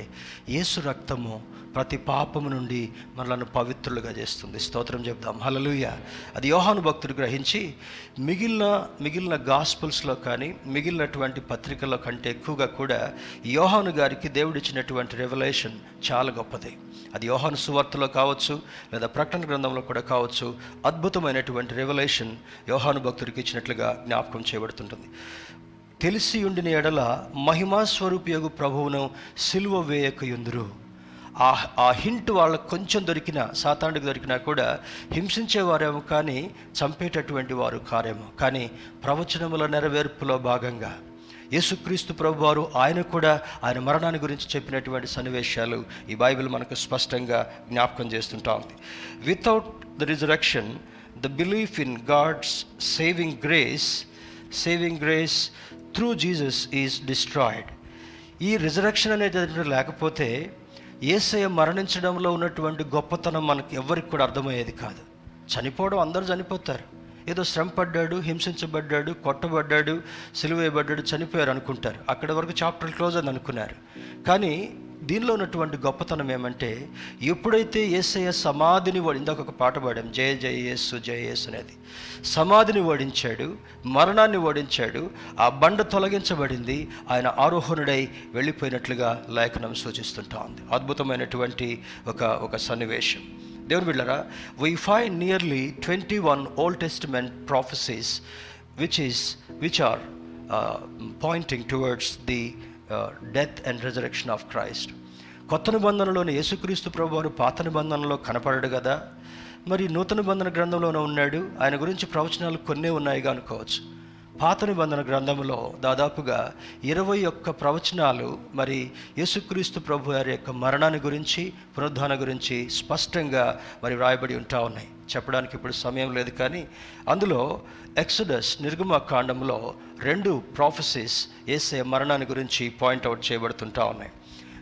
యేసు రక్తము ప్రతి పాపము నుండి మనలను పవిత్రులుగా చేస్తుంది. స్తోత్రం చెప్దాం. హలలుయ అది యోహాను భక్తుడు గ్రహించి మిగిలిన మిగిలిన గాస్పుల్స్లో కానీ మిగిలినటువంటి పత్రికల్లో కంటే ఎక్కువగా కూడా యోహాను గారికి దేవుడిచ్చినటువంటి రెవల్యూషన్ చాలా గొప్పది. అది యోహాను సువార్తలో కావచ్చు లేదా ప్రకటన గ్రంథంలో కూడా కావచ్చు అద్భుతమైనటువంటి రెవల్యూషన్ యోహాను భక్తుడికి ఇచ్చినట్లుగా జ్ఞాపకం చేయబడుతుంటుంది. తెలిసి ఉండిన ఎడల మహిమా స్వరూపియగు ప్రభువును వేయక వేయకయుందురు ఆ ఆ హింట్ వాళ్ళకు కొంచెం దొరికిన సాతానుడికి దొరికినా కూడా హింసించేవారేమో కానీ చంపేటటువంటి వారు కారేమో. కానీ ప్రవచనముల నెరవేర్పులో భాగంగా యేసుక్రీస్తు ప్రభు వారు ఆయన కూడా ఆయన మరణాన్ని గురించి చెప్పినటువంటి సన్నివేశాలు ఈ బైబిల్ మనకు స్పష్టంగా జ్ఞాపకం చేస్తుంటా ఉంది. Without the resurrection the belief in God's saving grace saving grace through Jesus is destroyed ఈ రిజరక్షన్ అనేది లేకపోతే ఏసయ మరణించడంలో ఉన్నటువంటి గొప్పతనం మనకి ఎవరికి కూడా అర్థమయ్యేది కాదు. చనిపోవడం అందరూ చనిపోతారు. ఏదో శ్రమ పడ్డాడు హింసించబడ్డాడు కొట్టబడ్డాడు సిలువేయబడ్డాడు చనిపోయారు అనుకుంటారు. అక్కడ వరకు చాప్టర్ క్లోజ్ అని అనుకున్నారు. కానీ దీనిలో ఉన్నటువంటి గొప్పతనం ఏమంటే ఎప్పుడైతే ఏసయ్య సమాధిని వాడి ఇందాక ఒక పాట పాడాం జయ జయ యేసు జయ యేసు అనేది. సమాధిని ఓడించాడు మరణాన్ని ఓడించాడు ఆ బండ తొలగించబడింది ఆయన ఆరోహణుడై వెళ్ళిపోయినట్లుగా లేఖనం సూచిస్తుంటా ఉంది. అద్భుతమైనటువంటి ఒక ఒక సన్నివేశం. దేవుని బిళ్ళరా we find nearly twenty one old testament prophecies which is which are pointing towards the death and resurrection of Christ కొత్త నిబంధనలోని యేసుక్రీస్తు ప్రభు వారు పాత నిబంధనలో కనపడడు కదా మరి నూతన బంధన గ్రంథంలోనే ఉన్నాడు. ఆయన గురించి ప్రవచనాలు కొన్నే ఉన్నాయిగా అనుకోవచ్చు. పాత నిబంధన గ్రంథంలో దాదాపుగా ఇరవై ఒక్క ప్రవచనాలు మరి యేసుక్రీస్తు ప్రభు వారి యొక్క మరణాన్ని గురించి పునరుద్ధాన గురించి స్పష్టంగా మరి వ్రాయబడి ఉంటా ఉన్నాయి. చెప్పడానికి ఇప్పుడు సమయం లేదు కానీ అందులో ఎక్సడస్ నిర్గమ కాండంలో రెండు ప్రాఫెసీస్ ఏసే మరణాన్ని గురించి పాయింట్అవుట్ చేయబడుతుంటా ఉన్నాయి.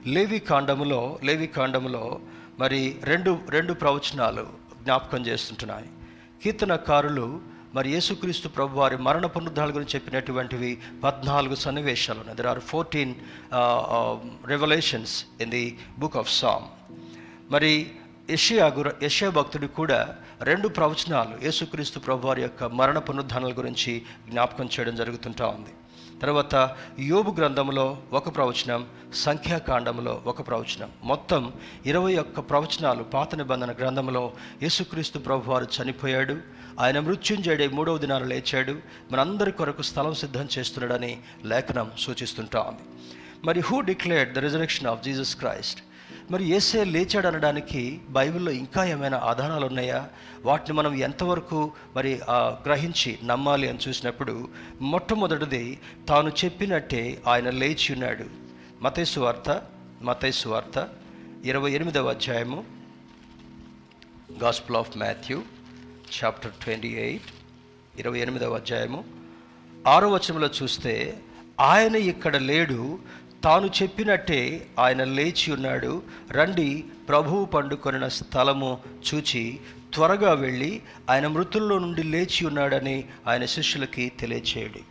లేవి కాండములో లేవి కాండములో మరి రెండు రెండు ప్రవచనాలు జ్ఞాపకం చేస్తుంటున్నాయి. కీర్తనకారులు మరి యేసుక్రీస్తు ప్రభు వారి మరణ పునరుద్ధాల గురించి చెప్పినటువంటివి పద్నాలుగు సన్నివేశాలు ఉన్నాయి. There are fourteen revolutions in the book of Psalm మరి యషియా గుర యషియా భక్తుడు కూడా రెండు ప్రవచనాలు యేసుక్రీస్తు ప్రభు వారి యొక్క మరణ పునరుద్ధానాల గురించి జ్ఞాపకం చేయడం జరుగుతుంటా ఉంది. తర్వాత యోబు గ్రంథంలో ఒక ప్రవచనం సంఖ్యాకాండంలో ఒక ప్రవచనం. మొత్తం ఇరవై ఒక్క ప్రవచనాలు పాత నిబంధన గ్రంథంలో యేసుక్రీస్తు ప్రభు వారు చనిపోయాడు. ఆయన మృత్యుంజయుడై మూడవ దినాలు లేచాడు. మనందరి కొరకు స్థలం సిద్ధం చేస్తున్నాడని లేఖనం సూచిస్తుంటాము మరి who declared the resurrection of Jesus Christ? మరి ఏసే లేచాడు అనడానికి బైబిల్లో ఇంకా ఏమైనా ఆధారాలు ఉన్నాయా వాటిని మనం ఎంతవరకు మరి గ్రహించి నమ్మాలి అని చూసినప్పుడు మొట్టమొదటిది తాను చెప్పినట్టే ఆయన లేచి ఉన్నాడు. మతేసు వార్త మతేసు వార్త ఇరవై ఎనిమిదవ అధ్యాయము gospel of Matthew chapter twenty eight ఇరవై ఎనిమిదవ అధ్యాయము. ఆరో వచనంలో చూస్తే ఆయన ఇక్కడ లేడు తాను చెప్పినట్టే ఆయన లేచి ఉన్నాడు రండి ప్రభువు పండుకొనిన స్థలము చూచి త్వరగా వెళ్ళి ఆయన మృతుల్లో నుండి లేచి ఉన్నాడని ఆయన శిష్యులకి తెలియచేయడి.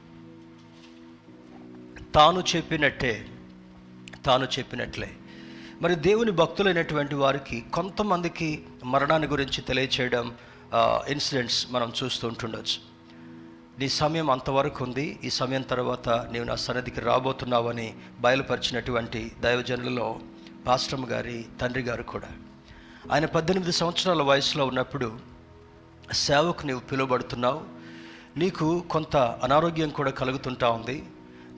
తాను చెప్పినట్టే తాను చెప్పినట్లే. మరి దేవుని భక్తులైనటువంటి వారికి కొంతమందికి మరణాన్ని గురించి తెలియచేయడం ఇన్సిడెంట్స్ మనం చూస్తూ ఉంటుండొచ్చు. నీ సమయం అంతవరకు ఉంది ఈ సమయం తర్వాత నీవు నా సన్నిధికి రాబోతున్నావని బయలుపరిచినటువంటి దైవజనులలో పాస్టమ్ గారి తండ్రి గారు కూడా. ఆయన పద్దెనిమిది సంవత్సరాల వయసులో ఉన్నప్పుడు సేవకు నీవు పిలువబడుతున్నావు. నీకు కొంత అనారోగ్యం కూడా కలుగుతుంటా ఉంది.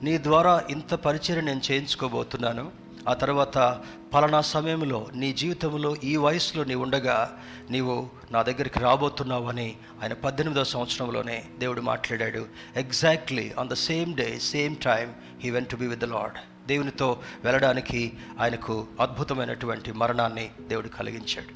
నీ ద్వారా ఇంత పరిచయం నేను చేయించుకోబోతున్నాను. ఆ తర్వాత పలానా సమయంలో నీ జీవితంలో ఈ వయసులో నీ ఉండగా నీవు నా దగ్గరికి రాబోతున్నావు అని ఆయన పద్దెనిమిదవ సంవత్సరంలోనే దేవుడు మాట్లాడాడు. Exactly on the same day same time he went to be with the Lord దేవునితో వెళ్ళడానికి ఆయనకు అద్భుతమైనటువంటి మరణాన్ని దేవుడు కలిగించాడు.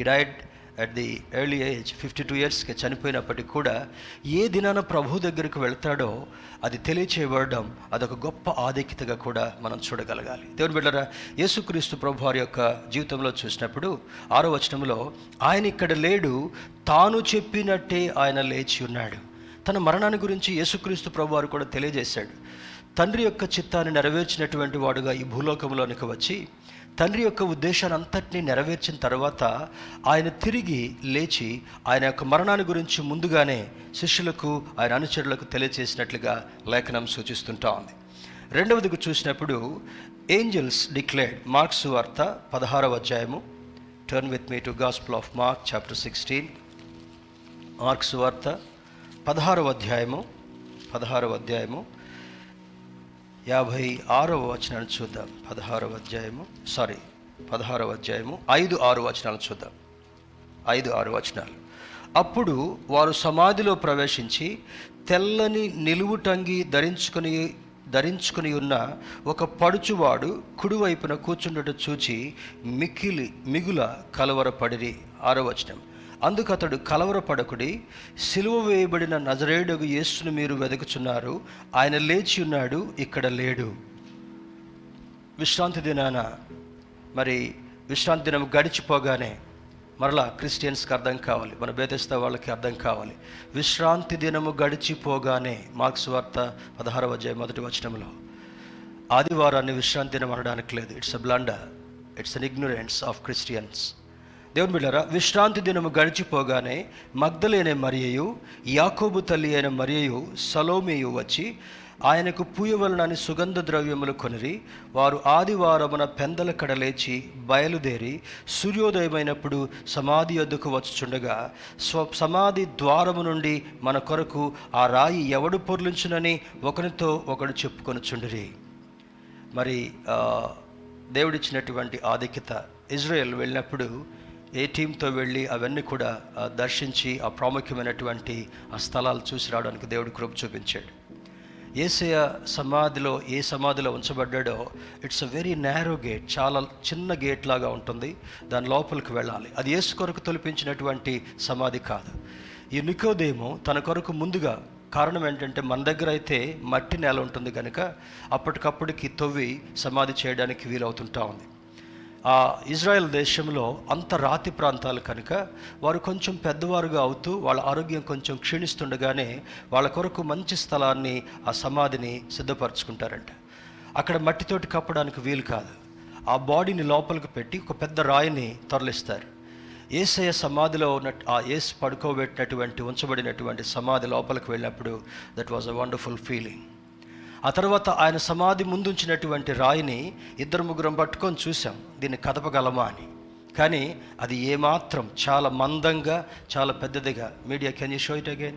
He died at the early age fifty two ఇయర్స్కి చనిపోయినప్పటికీ కూడా ఏ దినాన ప్రభు దగ్గరికి వెళ్తాడో అది తెలియచేయబడడం అదొక గొప్ప ఆధిక్యతగా కూడా మనం చూడగలగాలి. దేవుని బిడ్డరా యేసుక్రీస్తు ప్రభు వారి యొక్క జీవితంలో చూసినప్పుడు ఆరో వచనంలో ఆయన ఇక్కడ లేడు తాను చెప్పినట్టే ఆయన లేచి ఉన్నాడు. తన మరణాన్ని గురించి యేసుక్రీస్తు ప్రభు వారు కూడా తెలియజేశాడు. తండ్రి యొక్క చిత్తాన్ని నెరవేర్చినటువంటి వాడుగా ఈ భూలోకంలోనికి వచ్చి తండ్రి యొక్క ఉద్దేశాన్ని అంతటినీ నెరవేర్చిన తర్వాత ఆయన తిరిగి లేచి ఆయన యొక్క మరణాన్ని గురించి ముందుగానే శిష్యులకు ఆయన అనుచరులకు తెలియచేసినట్లుగా లేఖనం సూచిస్తుంటా ఉంది. రెండవదికి చూసినప్పుడు ఏంజల్స్ డిక్లేర్డ్ మార్క్స్ వార్త పదహారవ అధ్యాయము. Turn with me to gospel of Mark chapter sixteen Mark's వార్త పదహారవ అధ్యాయము పదహారవ అధ్యాయము. యాభై ఆరవ వచనాన్ని చూద్దాం. పదహారవ అధ్యాయము సారీ పదహారవ అధ్యాయము ఐదు ఆరు వచనాలు చూద్దాం. ఐదు ఆరు వచనాలు. అప్పుడు వారు సమాధిలో ప్రవేశించి తెల్లని నిలువుటంగి ధరించుకొని ధరించుకుని ఉన్న ఒక పడుచువాడు కుడివైపున కూర్చుండట చూచి మిక్కిలి మిగుల కలవరపడిరి. ఆరవచనం అందుకు అతడు కలవరపడకుడి సిలువ వేయబడిన నజరేడుగు యేసును మీరు వెతుకుచున్నారు ఆయన లేచి ఉన్నాడు ఇక్కడ లేడు. విశ్రాంతి దినాన మరి విశ్రాంతి దినం గడిచిపోగానే మరలా క్రిస్టియన్స్కి అర్థం కావాలి. మన బేతస్తా వాళ్ళకి అర్థం కావాలి. విశ్రాంతి దినము గడిచిపోగానే మార్క్స్ వార్త పదహారవ అధ్యాయం మొదటి వచనంలో ఆదివారాన్ని విశ్రాంతి దినం అనడానికి లేదు. It's a blunder it's an ignorance of Christians దేవుని బిడ్డారా విశ్రాంతి దినము గడిచిపోగానే మగ్ధలేనే మరియయు యాకోబు తల్లి అయిన మరియయు సలోమియు వచ్చి ఆయనకు పూయవలనని సుగంధ ద్రవ్యములు కొనిరి వారు ఆదివారమున పెందల కడలేచి బయలుదేరి సూర్యోదయమైనప్పుడు సమాధి వద్దకు వచ్చుచుండగా స్వ సమాధి ద్వారము నుండి మన కొరకు ఆ రాయి ఎవడు పొర్లించునని ఒకరితో ఒకడు చెప్పుకొనుచుండిరి. మరి దేవుడిచ్చినటువంటి ఆధిక్యత ఇజ్రాయెల్ వెళ్ళినప్పుడు ఏ టీంతో వెళ్ళి అవన్నీ కూడా దర్శించి ఆ ప్రాముఖ్యమైనటువంటి ఆ స్థలాలు చూసి రావడానికి దేవుడు కృప చూపించాడు. ఏసయ సమాధిలో ఏ సమాధిలో ఉంచబడ్డాడో it's a very narrow gate చాలా చిన్న గేట్ లాగా ఉంటుంది. దాని లోపలికి వెళ్ళాలి. అది ఏసు కొరకు తొలిపించినటువంటి సమాధి కాదు. ఈ నికోదేమో తన కొరకు ముందుగా కారణం ఏంటంటే మన దగ్గర అయితే మట్టి నేల ఉంటుంది కనుక అప్పటికప్పటికి తవ్వి సమాధి చేయడానికి వీలవుతుంటా ఉంది. ఆ ఇజ్రాయెల్ దేశంలో అంత రాతి ప్రాంతాలు కనుక వారు కొంచెం పెద్దవారుగా అవుతూ వాళ్ళ ఆరోగ్యం కొంచెం క్షీణిస్తుండగానే వాళ్ళ కొరకు మంచి స్థలాన్ని ఆ సమాధిని సిద్ధపరచుకుంటారంట. అక్కడ మట్టితోటి కప్పడానికి వీలు కాదు. ఆ బాడీని లోపలికి పెట్టి ఒక పెద్ద రాయిని తరలిస్తారు. ఏసయ సమాధిలో ఉన్న ఆ ఏసు పడుకోబెట్టినటువంటి ఉంచబడినటువంటి సమాధి లోపలికి వెళ్ళినప్పుడు that was a wonderful feeling ఆ తర్వాత ఆయన సమాధి ముందుంచినటువంటి రాయిని ఇద్దరు ముగ్గురం పట్టుకొని చూసాం దీన్ని కదపగలమా అని. కానీ అది ఏమాత్రం చాలా మందంగా చాలా పెద్దదిగా media can you show it again?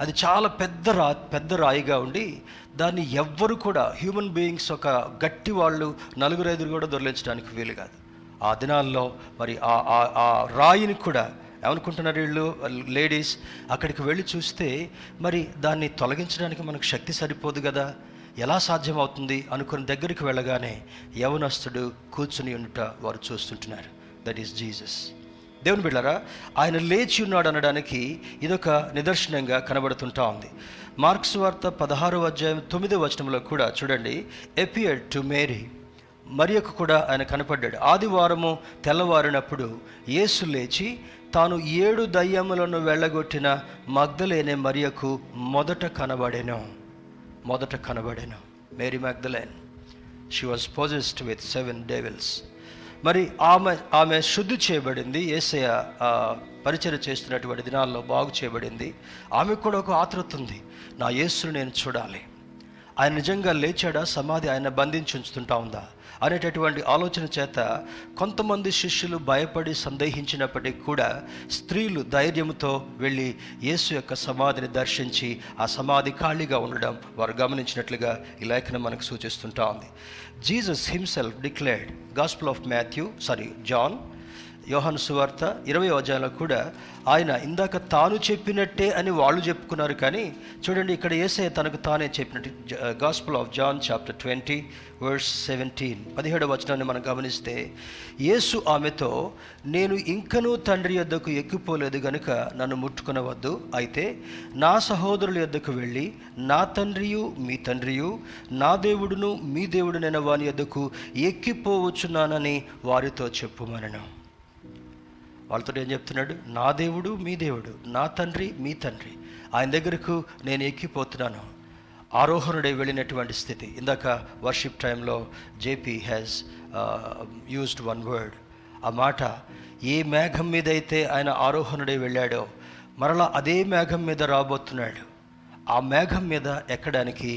అది చాలా పెద్ద రా పెద్ద రాయిగా ఉండి దాన్ని ఎవ్వరు కూడా హ్యూమన్ బీయింగ్స్ ఒక గట్టి వాళ్ళు నలుగురు ఐదుగురు కూడా దొరలించడానికి వీలు కాదు. ఆ దినాల్లో మరి ఆ ఆ- ఆ రాయిని కూడా ఏమనుకుంటున్నారు వీళ్ళు? లేడీస్ అక్కడికి వెళ్ళి చూస్తే మరి దాన్ని తొలగించడానికి మనకు శక్తి సరిపోదు కదా? ఎలా సాధ్యమవుతుంది అనుకుని దగ్గరికి వెళ్ళగానే యవనస్తుడు కూర్చుని ఉండుట వారు చూస్తుంటున్నారు. దట్ ఈస్ జీసస్ దేవుని బిళ్ళరా ఆయన లేచి ఉన్నాడు అనడానికి ఇదొక నిదర్శనంగా కనబడుతుంటా ఉంది. మార్క్స్ వార్త పదహారు అధ్యాయం తొమ్మిదో వచనంలో కూడా చూడండి. ఎపియర్ టు మేరీ మరియకు కూడా ఆయన కనపడ్డాడు. ఆదివారము తెల్లవారినప్పుడు యేసు లేచి తాను ఏడు దయ్యములను వెళ్ళగొట్టిన మగ్ధలేనే మరియకు మొదట కనబడెను. మొదట కనబడాను. Mary Magdalene. She was possessed with seven devils మరి ఆమె ఆమె శుద్ధి చేయబడింది. ఏసయ పరిచయం చేస్తున్నటువంటి దినాల్లో బాగు చేయబడింది. ఆమెకు కూడా ఒక ఆతృత ఉంది. నా యేసును నేను చూడాలి. ఆయన నిజంగా లేచాడా? సమాధి ఆయన బంధించి ఉంచుతుంటా ఉందా? అనేటటువంటి ఆలోచన చేత కొంతమంది శిష్యులు భయపడి సందేహించినప్పటికీ కూడా స్త్రీలు ధైర్యంతో వెళ్ళి యేసు యొక్క సమాధిని దర్శించి ఆ సమాధి ఖాళీగా ఉండడం వారు గమనించినట్లుగా ఈ లేఖనం మనకు సూచిస్తుంటా ఉంది. Jesus himself declared gospel of Matthew sorry John Yohanu సువార్త ఇరవై అధ్యాయంలో కూడా ఆయన ఇందాక తాను చెప్పినట్టే అని వాళ్ళు చెప్పుకున్నారు కానీ చూడండి ఇక్కడ ఏసే తనకు తానే చెప్పినట్టు. Gospel of John chapter twenty verse seventeen పదిహేడవ వచనాన్ని మనం గమనిస్తే యేసు ఆమెతో నేను ఇంకనూ తండ్రి యొద్దకు ఎక్కిపోలేదు గనుక నన్ను ముట్టుకునవద్దు. అయితే నా సహోదరుల యొద్దకు వెళ్ళి నా తండ్రియు మీ తండ్రియు నా దేవుడును మీ దేవుడునైన వాని యొద్దకు ఎక్కిపోవచ్చున్నానని వారితో చెప్పుమనను. వాళ్ళతో ఏం చెప్తున్నాడు? నా దేవుడు మీ దేవుడు నా తండ్రి మీ తండ్రి. ఆయన దగ్గరకు నేను ఎక్కిపోతున్నాను. ఆరోహణుడే వెళ్ళినటువంటి స్థితి. ఇందాక వర్షిప్ టైంలో JP has used one word ఆ మాట ఏ మేఘం మీద అయితే ఆయన ఆరోహణుడే వెళ్ళాడో మరలా అదే మేఘం మీద రాబోతున్నాడు. ఆ మేఘం మీద ఎక్కడానికి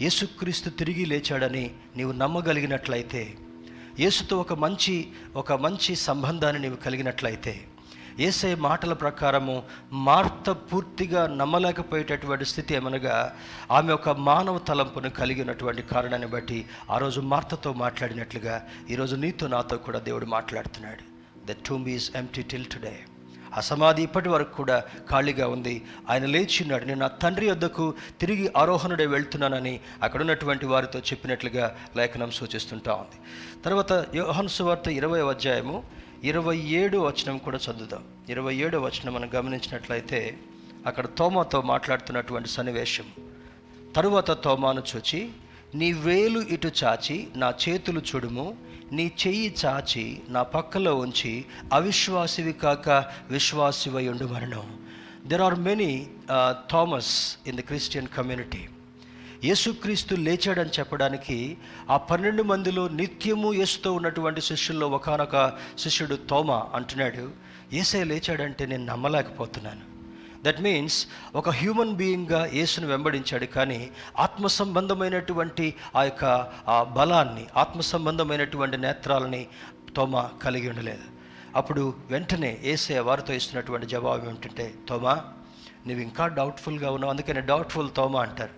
యేసుక్రీస్తు తిరిగి లేచాడని నీవు నమ్మగలిగినట్లయితే యేసుతో ఒక మంచి ఒక మంచి సంబంధాన్ని నీవు కలిగినట్లయితే ఏసే మాటల ప్రకారము మార్త పూర్తిగా నమ్మలేకపోయేటటువంటి స్థితి ఏమనగా ఆమె ఒక మానవ తలంపును కలిగి ఉన్నటువంటి కారణాన్ని బట్టి ఆ రోజు మార్తతో మాట్లాడినట్లుగా ఈరోజు నీతో నాతో కూడా దేవుడు మాట్లాడుతున్నాడు. The tomb is empty till today ఆ సమాధి ఇప్పటి వరకు కూడా ఖాళీగా ఉంది. ఆయన లేచిన్నాడు నేను నా తండ్రి వద్దకు తిరిగి ఆరోహణుడే వెళ్తున్నానని అక్కడ ఉన్నటువంటి వారితో చెప్పినట్లుగా లేఖనం సూచిస్తుంటా ఉంది. తర్వాత యోహన్ సువార్త ఇరవై అధ్యాయము ఇరవై ఏడు వచనం కూడా చదువుదాం. ఇరవై ఏడు వచనం మనం గమనించినట్లయితే అక్కడ తోమాతో మాట్లాడుతున్నటువంటి సన్నివేశం. తరువాత తోమాను చూచి నీ వేలు ఇటు చాచి నా చేతులు చూడుము నీ చెయ్యి చాచి నా పక్కలో ఉంచి అవిశ్వాసివి కాక విశ్వాసివై ఉండు మరణం. There are many Thomas in the Christian community Yesukristu లేచాడని చెప్పడానికి ఆ పన్నెండు మందిలో నిత్యము యేసుతో ఉన్నటువంటి శిష్యుల్లో ఒకనొక శిష్యుడు తోమ అంటున్నాడు ఏసే లేచాడంటే నేను నమ్మలేకపోతున్నాను. దట్ మీన్స్ ఒక హ్యూమన్ బీయింగ్గా యేసును వెంబడించాడు కానీ ఆత్మ సంబంధమైనటువంటి ఆ యొక్క ఆ బలాన్ని ఆత్మ సంబంధమైనటువంటి నేత్రాలని తోమ కలిగి ఉండలేదు. అప్పుడు వెంటనే ఏసే వారితో ఇస్తున్నటువంటి జవాబు ఏమిటంటే తోమా నువ్వు ఇంకా డౌట్ఫుల్గా ఉన్నావు. అందుకని డౌట్ఫుల్ తోమా అంటారు.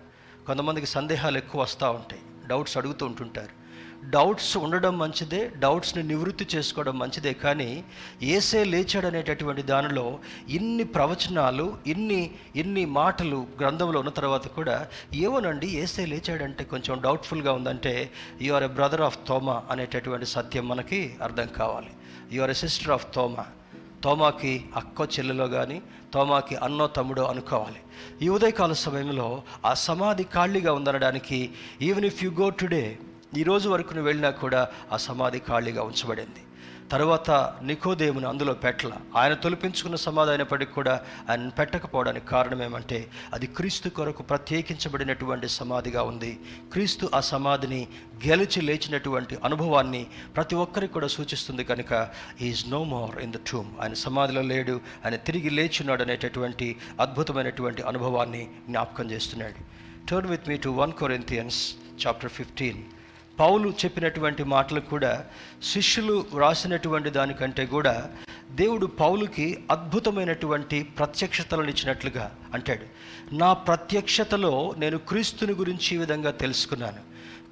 కొంతమందికి సందేహాలు ఎక్కువ వస్తూ ఉంటాయి. డౌట్స్ అడుగుతూ ఉంటుంటారు. డౌట్స్ ఉండడం మంచిదే డౌట్స్ని నివృత్తి చేసుకోవడం మంచిదే. కానీ ఏసే లేచాడనేటటువంటి దానిలో ఇన్ని ప్రవచనాలు ఇన్ని ఇన్ని మాటలు గ్రంథంలో ఉన్న తర్వాత కూడా ఏమోనండి ఏసే లేచాడంటే కొంచెం డౌట్ఫుల్గా ఉందంటే you are a brother of Toma అనేటటువంటి సత్యం మనకి అర్థం కావాలి. You are a sister of Toma తోమాకి అక్కో చెల్లెలో కానీ తోమాకి అన్నో తమ్ముడో అనుకోవాలి. ఈ ఉదయకాల సమయంలో ఆ సమాధి ఖాళీగా ఉందనడానికి even if you go today ఈ రోజు వరకు నువ్వు వెళ్ళినా కూడా ఆ సమాధి ఖాళీగా ఉంచబడింది. తర్వాత నికోదేవుని అందులో పెట్టల. ఆయన తొలిపించుకున్న సమాధి అయినప్పటికీ కూడా ఆయన పెట్టకపోవడానికి కారణం ఏమంటే అది క్రీస్తు కొరకు ప్రత్యేకించబడినటువంటి సమాధిగా ఉంది. క్రీస్తు ఆ సమాధిని గెలిచి లేచినటువంటి అనుభవాన్ని ప్రతి ఒక్కరికి కూడా సూచిస్తుంది కనుక is no more in the tomb ఆయన సమాధిలో లేడు ఆయన తిరిగి లేచున్నాడు అనేటటువంటి అద్భుతమైనటువంటి అనుభవాన్ని జ్ఞాపకం చేస్తున్నాడు. Turn with me to one Corinthians chapter fifteen Paulu చెప్పినటువంటి మాటలు కూడా శిష్యులు వ్రాసినటువంటి దానికంటే కూడా దేవుడు పౌలుకి అద్భుతమైనటువంటి ప్రత్యక్షతలను ఇచ్చినట్లుగా అంటాడు. నా ప్రత్యక్షతలో నేను క్రీస్తుని గురించి ఈ విధంగా తెలుసుకున్నాను.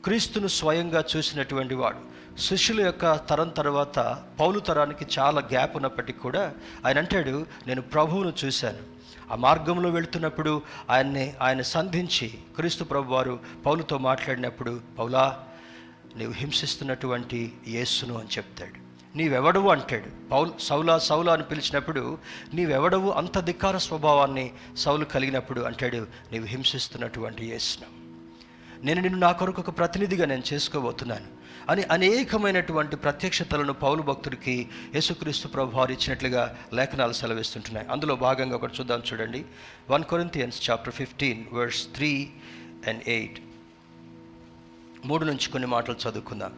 క్రీస్తును స్వయంగా చూసినటువంటి వాడు. శిష్యుల యొక్క తరం తర్వాత పౌలు తరానికి చాలా గ్యాప్ ఉన్నప్పటికీ కూడా ఆయన అంటాడు నేను ప్రభువును చూశాను. ఆ మార్గంలో వెళుతున్నప్పుడు ఆయన్ని ఆయన సంధించి క్రీస్తు ప్రభు వారు పౌలుతో మాట్లాడినప్పుడు పౌలా నీవు హింసిస్తున్నటువంటి యేసును అని చెప్తాడు. నీవెవడవు అంటాడు. పౌల్ సౌలా సౌలా అని పిలిచినప్పుడు నీవెవడవు అంత ధిక్కార స్వభావాన్ని సౌలు కలిగినప్పుడు అంటాడు నీవు హింసిస్తున్నటువంటి యేసును. నేను నిన్ను నా కొరకు ఒక ప్రతినిధిగా నేను చేసుకోబోతున్నాను అని అనేకమైనటువంటి ప్రత్యక్షతలను పౌలు భక్తుడికి యేసుక్రీస్తు ప్రభు వారు ఇచ్చినట్లుగా లేఖనాలు సెలవిస్తుంటున్నాయి. అందులో భాగంగా ఒకటి చూద్దాం చూడండి. One Corinthians chapter fifteen verse three and eight. మూడు నుంచి కొన్ని మాటలు చదువుకుందాం.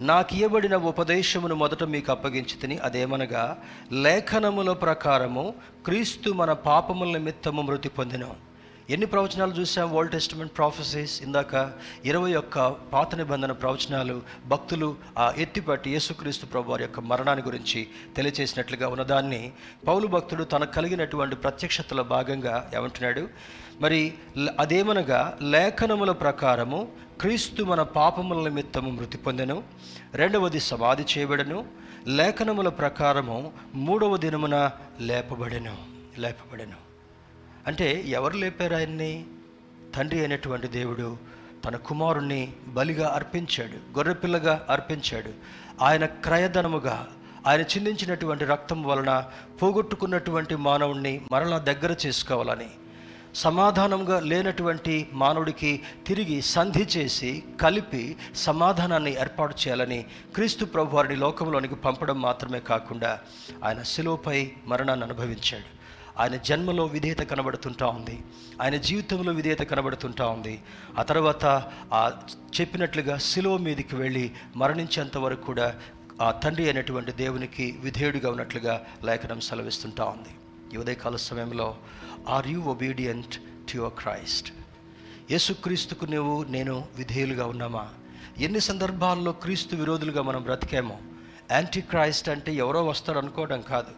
నాకు ఇవ్వబడిన ఉపదేశమును మొదట మీకు అప్పగించి తిని అదేమనగా లేఖనముల ప్రకారము క్రీస్తు మన పాపముల నిమిత్తము మృతి పొందిన. ఎన్ని ప్రవచనాలు చూసాం? ఓల్డ్ టెస్టిమెంట్ ప్రాఫెసీస్ ఇందాక ఇరవై ఒక్క పాత నిబంధన ప్రవచనాలు భక్తులు ఆ ఎత్తిపట్టి యేసుక్రీస్తు ప్రభు వారి యొక్క మరణాన్ని గురించి తెలియచేసినట్లుగా ఉన్నదాన్ని పౌలు భక్తుడు తనకు కలిగినటువంటి ప్రత్యక్షతలో భాగంగా ఏమంటున్నాడు? మరి అదేమనగా లేఖనముల ప్రకారము క్రీస్తు మన పాపముల నిమిత్తము మృతి పొందెను రెండవది సమాధి చేయబడను లేఖనముల ప్రకారము మూడవ దినమున లేపబడెను లేపబడెను. అంటే ఎవరు లేపారు ఆయన్ని? తండ్రి అయినటువంటి దేవుడు తన కుమారుణ్ణి బలిగా అర్పించాడు గొర్రెపిల్లగా అర్పించాడు. ఆయన క్రయధనముగా ఆయన చిందించినటువంటి రక్తం వలన పోగొట్టుకున్నటువంటి మానవుణ్ణి మరలా దగ్గర చేసుకోవాలని సమాధానంగా లేనటువంటి మానవుడికి తిరిగి సంధి చేసి కలిపి సమాధానాన్ని ఏర్పాటు చేయాలని క్రీస్తు ప్రభు వారిని లోకంలోనికి పంపడం మాత్రమే కాకుండా ఆయన శిలువపై మరణాన్ని అనుభవించాడు. ఆయన జన్మలో విధేయత కనబడుతుంటా ఉంది. ఆయన జీవితంలో విధేయత కనబడుతుంటా ఉంది. ఆ తర్వాత ఆ చెప్పినట్లుగా శిలువ మీదకి వెళ్ళి మరణించేంత వరకు కూడా ఆ తండ్రి అయినటువంటి దేవునికి విధేయుడిగా ఉన్నట్లుగా లేఖనం సెలవిస్తుంటా ఉంది. ఈ ఉదయకాల సమయంలో are you obedient to your Christ? యేసుక్రీస్తుకు నువ్వు నేను విధేయులుగా ఉన్నామా? ఎన్ని సందర్భాల్లో క్రీస్తు విరోధులుగా మనం బ్రతికేమో? యాంటీ క్రైస్ట్ అంటే ఎవరో వస్తారు అనుకోవడం కాదు.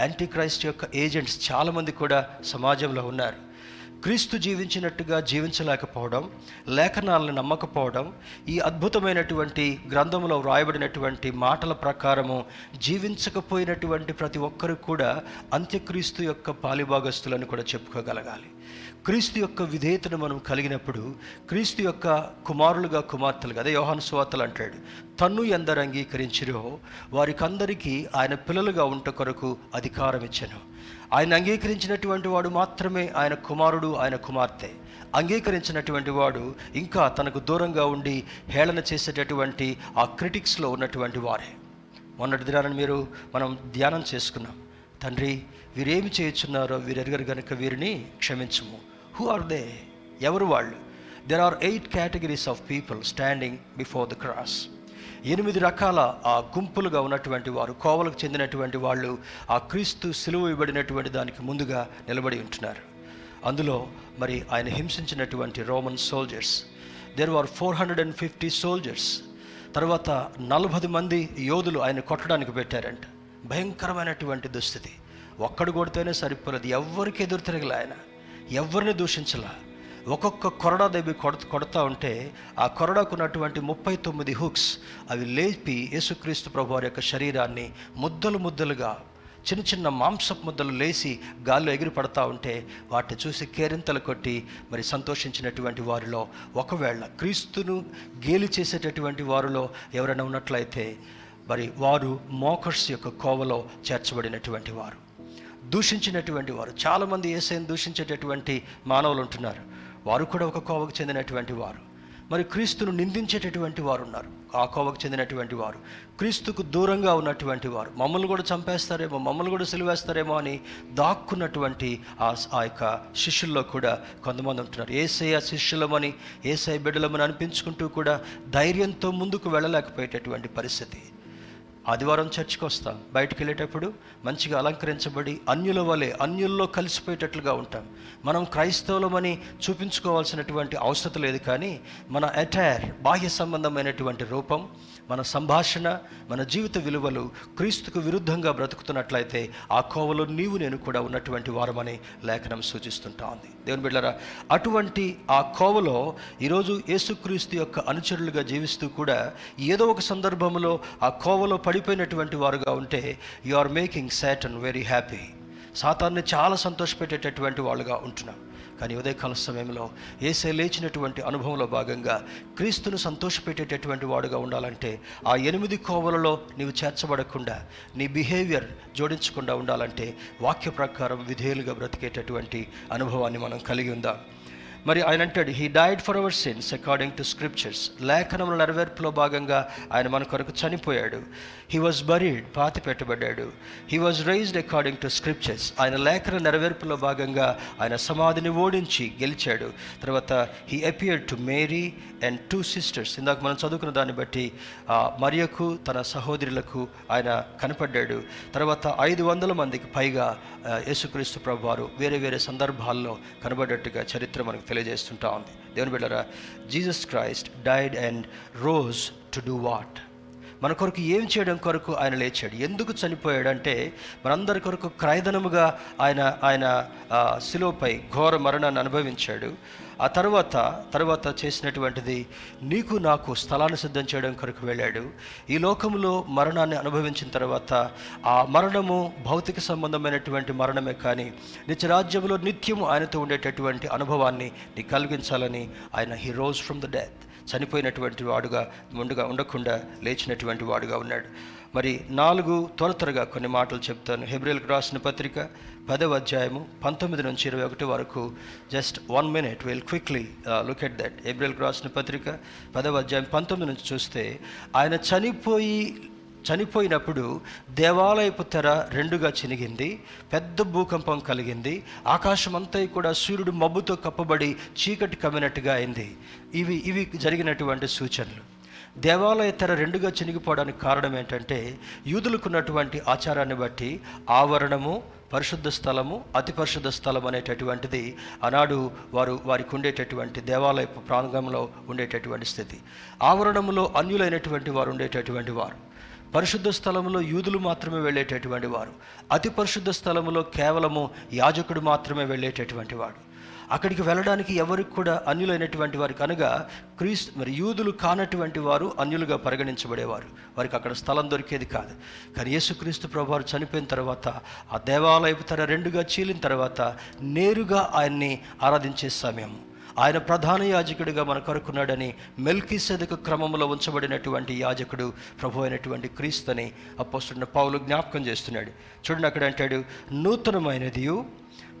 యాంటీ క్రైస్ట్ యొక్క ఏజెంట్స్ చాలామంది కూడా సమాజంలో ఉన్నారు. క్రీస్తు జీవించినట్టుగా జీవించలేకపోవడం లేఖనాలను నమ్మకపోవడం ఈ అద్భుతమైనటువంటి గ్రంథంలో వ్రాయబడినటువంటి మాటల ప్రకారము జీవించకపోయినటువంటి ప్రతి ఒక్కరు కూడా అంత్యక్రీస్తు యొక్క పాలిభాగస్తులను కూడా చెప్పుకోగలగాలి. క్రీస్తు యొక్క విధేయతను మనం కలిగినప్పుడు క్రీస్తు యొక్క కుమారులుగా కుమార్తెలుగా అదే యోహాను సువార్తలు అంటాడు తన్ను ఎందరు అంగీకరించిరో వారికందరికీ ఆయన పిల్లలుగా ఉంట కొరకు అధికారం ఇచ్చాను. ఆయన అంగీకరించినటువంటి వాడు మాత్రమే ఆయన కుమారుడు ఆయన కుమార్తె. అంగీకరించినటువంటి వాడు ఇంకా తనకు దూరంగా ఉండి హేళన చేసేటటువంటి ఆ క్రిటిక్స్లో ఉన్నటువంటి వారే. మొన్నటి దినాన్ని మీరు మనం ధ్యానం చేసుకున్నాం. తండ్రి వీరేమి చేయుచున్నారో వీరెరగరు గనుక వీరిని క్షమించుము. హూ ఆర్ దే ఎవరు వాళ్ళు? There are eight categories of people standing before the cross ఎనిమిది రకాల ఆ గుంపులుగా ఉన్నటువంటి వారు కోవలకు చెందినటువంటి వాళ్ళు ఆ క్రీస్తు సిలువ ఇవ్వబడినటువంటి దానికి ముందుగా నిలబడి ఉంటున్నారు. అందులో మరి ఆయన హింసించినటువంటి Roman soldiers there are four hundred and fifty soldiers తర్వాత నలభై మంది యోధులు ఆయన కొట్టడానికి పెట్టారంట. భయంకరమైనటువంటి దుస్థితి. ఒక్కడు కొడితేనే సరిపోలేదు. ఎవరికి ఎదురు తిరగలే ఆయన? ఎవరిని దూషించలా? ఒక్కొక్క కొరడా దేవి కొడ కొడతా ఉంటే ఆ కొరడాకున్నటువంటి ముప్పై తొమ్మిది హుక్స్ అవి లేపి యేసుక్రీస్తు ప్రభు వారి యొక్క శరీరాన్ని ముద్దలు ముద్దలుగా చిన్న చిన్న మాంసపు ముద్దలు లేచి గాల్లో ఎగిరి పడతా ఉంటే వాటిని చూసి కేరింతలు కొట్టి మరి సంతోషించినటువంటి వారిలో ఒకవేళ క్రీస్తును గేలి చేసేటటువంటి వారిలో ఎవరైనా ఉన్నట్లయితే మరి వారు మోకర్స్ యొక్క కోవలో చేర్చబడినటువంటి వారు. దూషించినటువంటి వారు. చాలామంది ఏసైని దూషించేటటువంటి మానవులు ఉంటున్నారు. వారు కూడా ఒక కోవకు చెందినటువంటి వారు. మరి క్రీస్తును నిందించేటటువంటి వారు ఉన్నారు. ఆ కోవకు చెందినటువంటి వారు. క్రీస్తుకు దూరంగా ఉన్నటువంటి వారు. మమ్మల్ని కూడా చంపేస్తారేమో మమ్మల్ని కూడా సిలువేస్తారేమో అని దాక్కున్నటువంటి ఆ ఆ యొక్క శిష్యుల్లో కూడా కొంతమంది ఉంటున్నారు. ఏసఐ శిష్యులమని ఏసఐ బిడ్డలమని అనిపించుకుంటూ కూడా ధైర్యంతో ముందుకు వెళ్ళలేకపోయేటటువంటి పరిస్థితి. ఆదివారం చర్చికి వస్తాం. బయటికి వెళ్ళేటప్పుడు మంచిగా అలంకరించబడి అన్యుల వలె అన్యుల్లో కలిసిపోయేటట్లుగా ఉంటాం. మనం క్రైస్తవులమని చూపించుకోవాల్సినటువంటి అవసరం లేదు కానీ మన అటైర్ బాహ్య సంబంధమైనటువంటి రూపం మన సంభాషణ మన జీవిత విలువలు క్రీస్తుకు విరుద్ధంగా బ్రతుకుతున్నట్లయితే ఆ కోవలో నీవు నేను కూడా ఉన్నటువంటి వారమని లేఖనం సూచిస్తుంటా ఉంది. దేవుని బిడ్డరా అటువంటి ఆ కోవలో ఈరోజు యేసుక్రీస్తు యొక్క అనుచరులుగా జీవిస్తూ కూడా ఏదో ఒక సందర్భంలో ఆ కోవలో పడిపోయినటువంటి వారుగా ఉంటే you are making Satan very happy సాతాన్ని చాలా సంతోషపెట్టేటటువంటి వాళ్ళుగా ఉంటున్నాం. కానీ ఉదయకాల సమయంలో ఏసే లేచినటువంటి అనుభవంలో భాగంగా క్రీస్తును సంతోషపెట్టేటటువంటి వాడుగా ఉండాలంటే ఆ ఎనిమిది కోవలలో నీవు చేర్చబడకుండా నీ బిహేవియర్ జోడించకుండా ఉండాలంటే వాక్య ప్రకారం విధేయులుగా బ్రతికేటటువంటి అనుభవాన్ని మనం కలిగి ఉందాం. మరి ఆయన అంటాడు he died for our sins according to scriptures లేఖనముల నెరవేర్పులో భాగంగా ఆయన మన కొరకు చనిపోయాడు. హీ వాజ్ బరీడ్ పాతి పెట్టబడ్డాడు. He was raised according to scriptures ఆయన లేఖన నెరవేర్పులో భాగంగా ఆయన సమాధిని ఓడించి గెలిచాడు. తర్వాత he appear to Mary and two sisters ఇందాక మనం చదువుకున్న దాన్ని బట్టి మరియకు తన సహోదరులకు ఆయన కనపడ్డాడు. తర్వాత ఐదు వందల మందికి పైగా యేసుక్రీస్తు ప్రభు వారు వేరే వేరే సందర్భాల్లో కనబడ్డట్టుగా చరిత్ర మనకు తెలియజేస్తుంటా ఉంది. దేవుని బిడ్డరా Jesus Christ died and rose to do what మన కొరకు ఏం చేయడం కొరకు ఆయన లేచాడు. ఎందుకు చనిపోయాడంటే మనందరి కొరకు క్రయధనముగా ఆయన ఆయన శిలువపై ఘోర మరణాన్ని అనుభవించాడు. ఆ తర్వాత తర్వాత చేసినటువంటిది నీకు నాకు స్థలాన్ని సిద్ధం చేయడం కొరకు వెళ్ళాడు. ఈ లోకంలో మరణాన్ని అనుభవించిన తర్వాత ఆ మరణము భౌతిక సంబంధమైనటువంటి మరణమే కానీ నిత్యరాజ్యంలో నిత్యము ఆయనతో ఉండేటటువంటి అనుభవాన్ని నీకు కలిగించాలని ఆయన he rose from the death చనిపోయినటువంటి వాడుగా ముందుగా ఉండకుండా లేచినటువంటి వాడుగా ఉన్నాడు. మరి నాలుగు త్వర త్వరగా కొన్ని మాటలు చెప్తాను. హెబ్రిల్కి రాసిన పత్రిక పదవ అధ్యాయము పంతొమ్మిది నుంచి ఇరవై ఒకటి వరకు just one minute will quickly look at that హెబ్రిల్కి రాసిన పత్రిక పదవ అధ్యాయం పంతొమ్మిది నుంచి చూస్తే ఆయన చనిపోయి చనిపోయినప్పుడు దేవాలయపు తెర రెండుగా చినిగింది పెద్ద భూకంపం కలిగింది ఆకాశమంతా కూడా సూర్యుడు మబ్బుతో కప్పబడి చీకటి కమ్మినట్టుగా అయింది. ఇవి ఇవి జరిగినటువంటి సూచనలు. దేవాలయ తెర రెండుగా చినిగిపోవడానికి కారణం ఏంటంటే యూదులకున్నటువంటి ఆచారాన్ని బట్టి ఆవరణము పరిశుద్ధ స్థలము అతి పరిశుద్ధ స్థలం అనేటటువంటిది ఆనాడు వారు వారికి ఉండేటటువంటి దేవాలయపు ప్రాంగంలో ఉండేటటువంటి స్థితి. ఆవరణములో అన్యులైనటువంటి వారు ఉండేటటువంటి వారు. పరిశుద్ధ స్థలంలో యూదులు మాత్రమే వెళ్ళేటటువంటి వారు. అతి పరిశుద్ధ స్థలంలో కేవలము యాజకుడు మాత్రమే వెళ్ళేటటువంటి వాడు. అక్కడికి వెళ్ళడానికి ఎవరికి కూడా అన్యులైనటువంటి వారికి అనగా క్రీస్తు మరి యూదులు కానటువంటి వారు అన్యులుగా పరిగణించబడేవారు. వారికి అక్కడ స్థలం దొరికేది కాదు. కానీ యేసుక్రీస్తు ప్రభువారు చనిపోయిన తర్వాత ఆ దేవాలయపు తర రెండుగా చీలిన తర్వాత నేరుగా ఆయన్ని ఆరాధించే సమయం. ఆయన ప్రధాన యాజకుడిగా మన కొరకున్నాడని మెల్కీ సెదక క్రమంలో ఉంచబడినటువంటి యాజకుడు ప్రభు అయినటువంటి క్రీస్తుని అప్పస్తున్న పౌలు జ్ఞాపకం చేస్తున్నాడు. చూడండి అక్కడ అంటాడు నూతనమైనదియు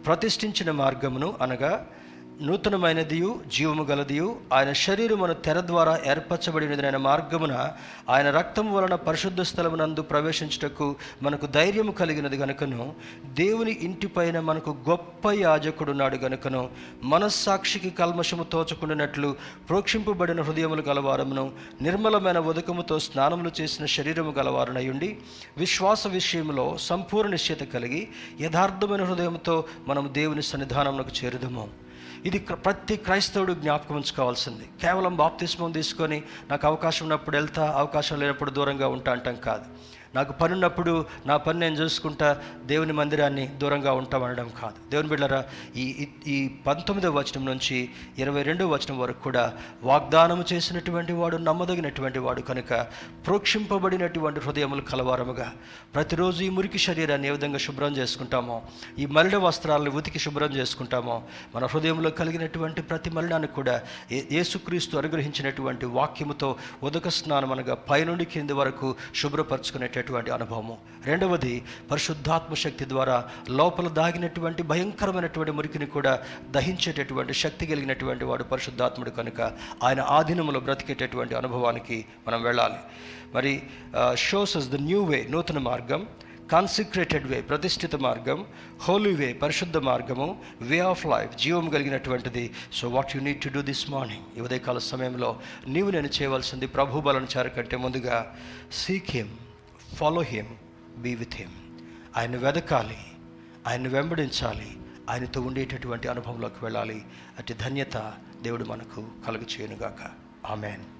ప్రతిష్ఠించిన మార్గమును అనగా నూతనమైనదియు జీవము గలదియు ఆయన శరీరమును తెర ద్వారా ఏర్పరచబడినదైన మార్గమున ఆయన రక్తము వలన పరిశుద్ధ స్థలమునందు ప్రవేశించుటకు మనకు ధైర్యము కలిగినది గనుకను దేవుని ఇంటిపైన మనకు గొప్ప యాజకుడున్నాడు గనుకను మనస్సాక్షికి కల్మషము తోచకుండానట్లు ప్రోక్షింపబడిన హృదయములు గలవారమును నిర్మలమైన ఉదకముతో స్నానములు చేసిన శరీరము గలవారనయుండి విశ్వాస విషయంలో సంపూర్ణ నిశ్చయత కలిగి యథార్థమైన హృదయంతో మనం దేవుని సన్నిధానమునకు చేరుదము. ఇది ప్రతి క్రైస్తవుడు జ్ఞాపకం ఉంచుకోవాల్సింది. కేవలం బాప్తిస్మం తీసుకొని నాకు అవకాశం ఉన్నప్పుడు వెళ్తా అవకాశం లేనప్పుడు దూరంగా ఉంటా అంటాం కాదు. నాకు పని ఉన్నప్పుడు నా పని నేను చూసుకుంటా దేవుని మందిరాన్ని దూరంగా ఉంటామనడం కాదు. దేవుని బిడ్డరా ఈ ఈ- పంతొమ్మిదవ వచనం నుంచి ఇరవై రెండవ వచనం వరకు కూడా వాగ్దానము చేసినటువంటి వాడు నమ్మదగినటువంటి వాడు కనుక ప్రోక్షింపబడినటువంటి హృదయములు కలవారముగా ప్రతిరోజు ఈ మురికి శరీరాన్ని ఏ విధంగా శుభ్రం చేసుకుంటామో ఈ మలిన వస్త్రాలను ఉతికి శుభ్రం చేసుకుంటామో మన హృదయంలో కలిగినటువంటి ప్రతి మలినాన్ని కూడా ఏ- యేసుక్రీస్తు అనుగ్రహించినటువంటి వాక్యముతో ఉదక స్నానం అనగా పైనుండి కింది వరకు శుభ్రపరచుకునేటటువంటి అనుభవము. రెండవది పరిశుద్ధాత్మ శక్తి ద్వారా లోపల దాగినటువంటి భయంకరమైనటువంటి మురికిని కూడా దహించేటటువంటి శక్తి కలిగినటువంటి వాడు పరిశుద్ధాత్ముడు కనుక ఆయన ఆధీనంలో బ్రతికేటటువంటి అనుభవానికి మనం వెళ్ళాలి. మరి shows as the new way నూతన మార్గం కాన్సిక్రేటెడ్ వే ప్రతిష్ఠిత మార్గం హోలీ వే పరిశుద్ధ మార్గము వే ఆఫ్ లైఫ్ జీవం కలిగినటువంటిది. So what you need to do this morning ఈ ఉదయకాల సమయంలో నీవు నేను చేయవలసింది ప్రభుబలను చేరకంటే ముందుగా seek him follow him be with him ఆయన వెదకాలి ఆయన వెంబడించాలి ఆయనతో ఉండేటటువంటి అనుభవంలోకి వెళ్ళాలి. అటు ధన్యత దేవుడు మనకు కలుగు చేయనుగాక ఆమెన్.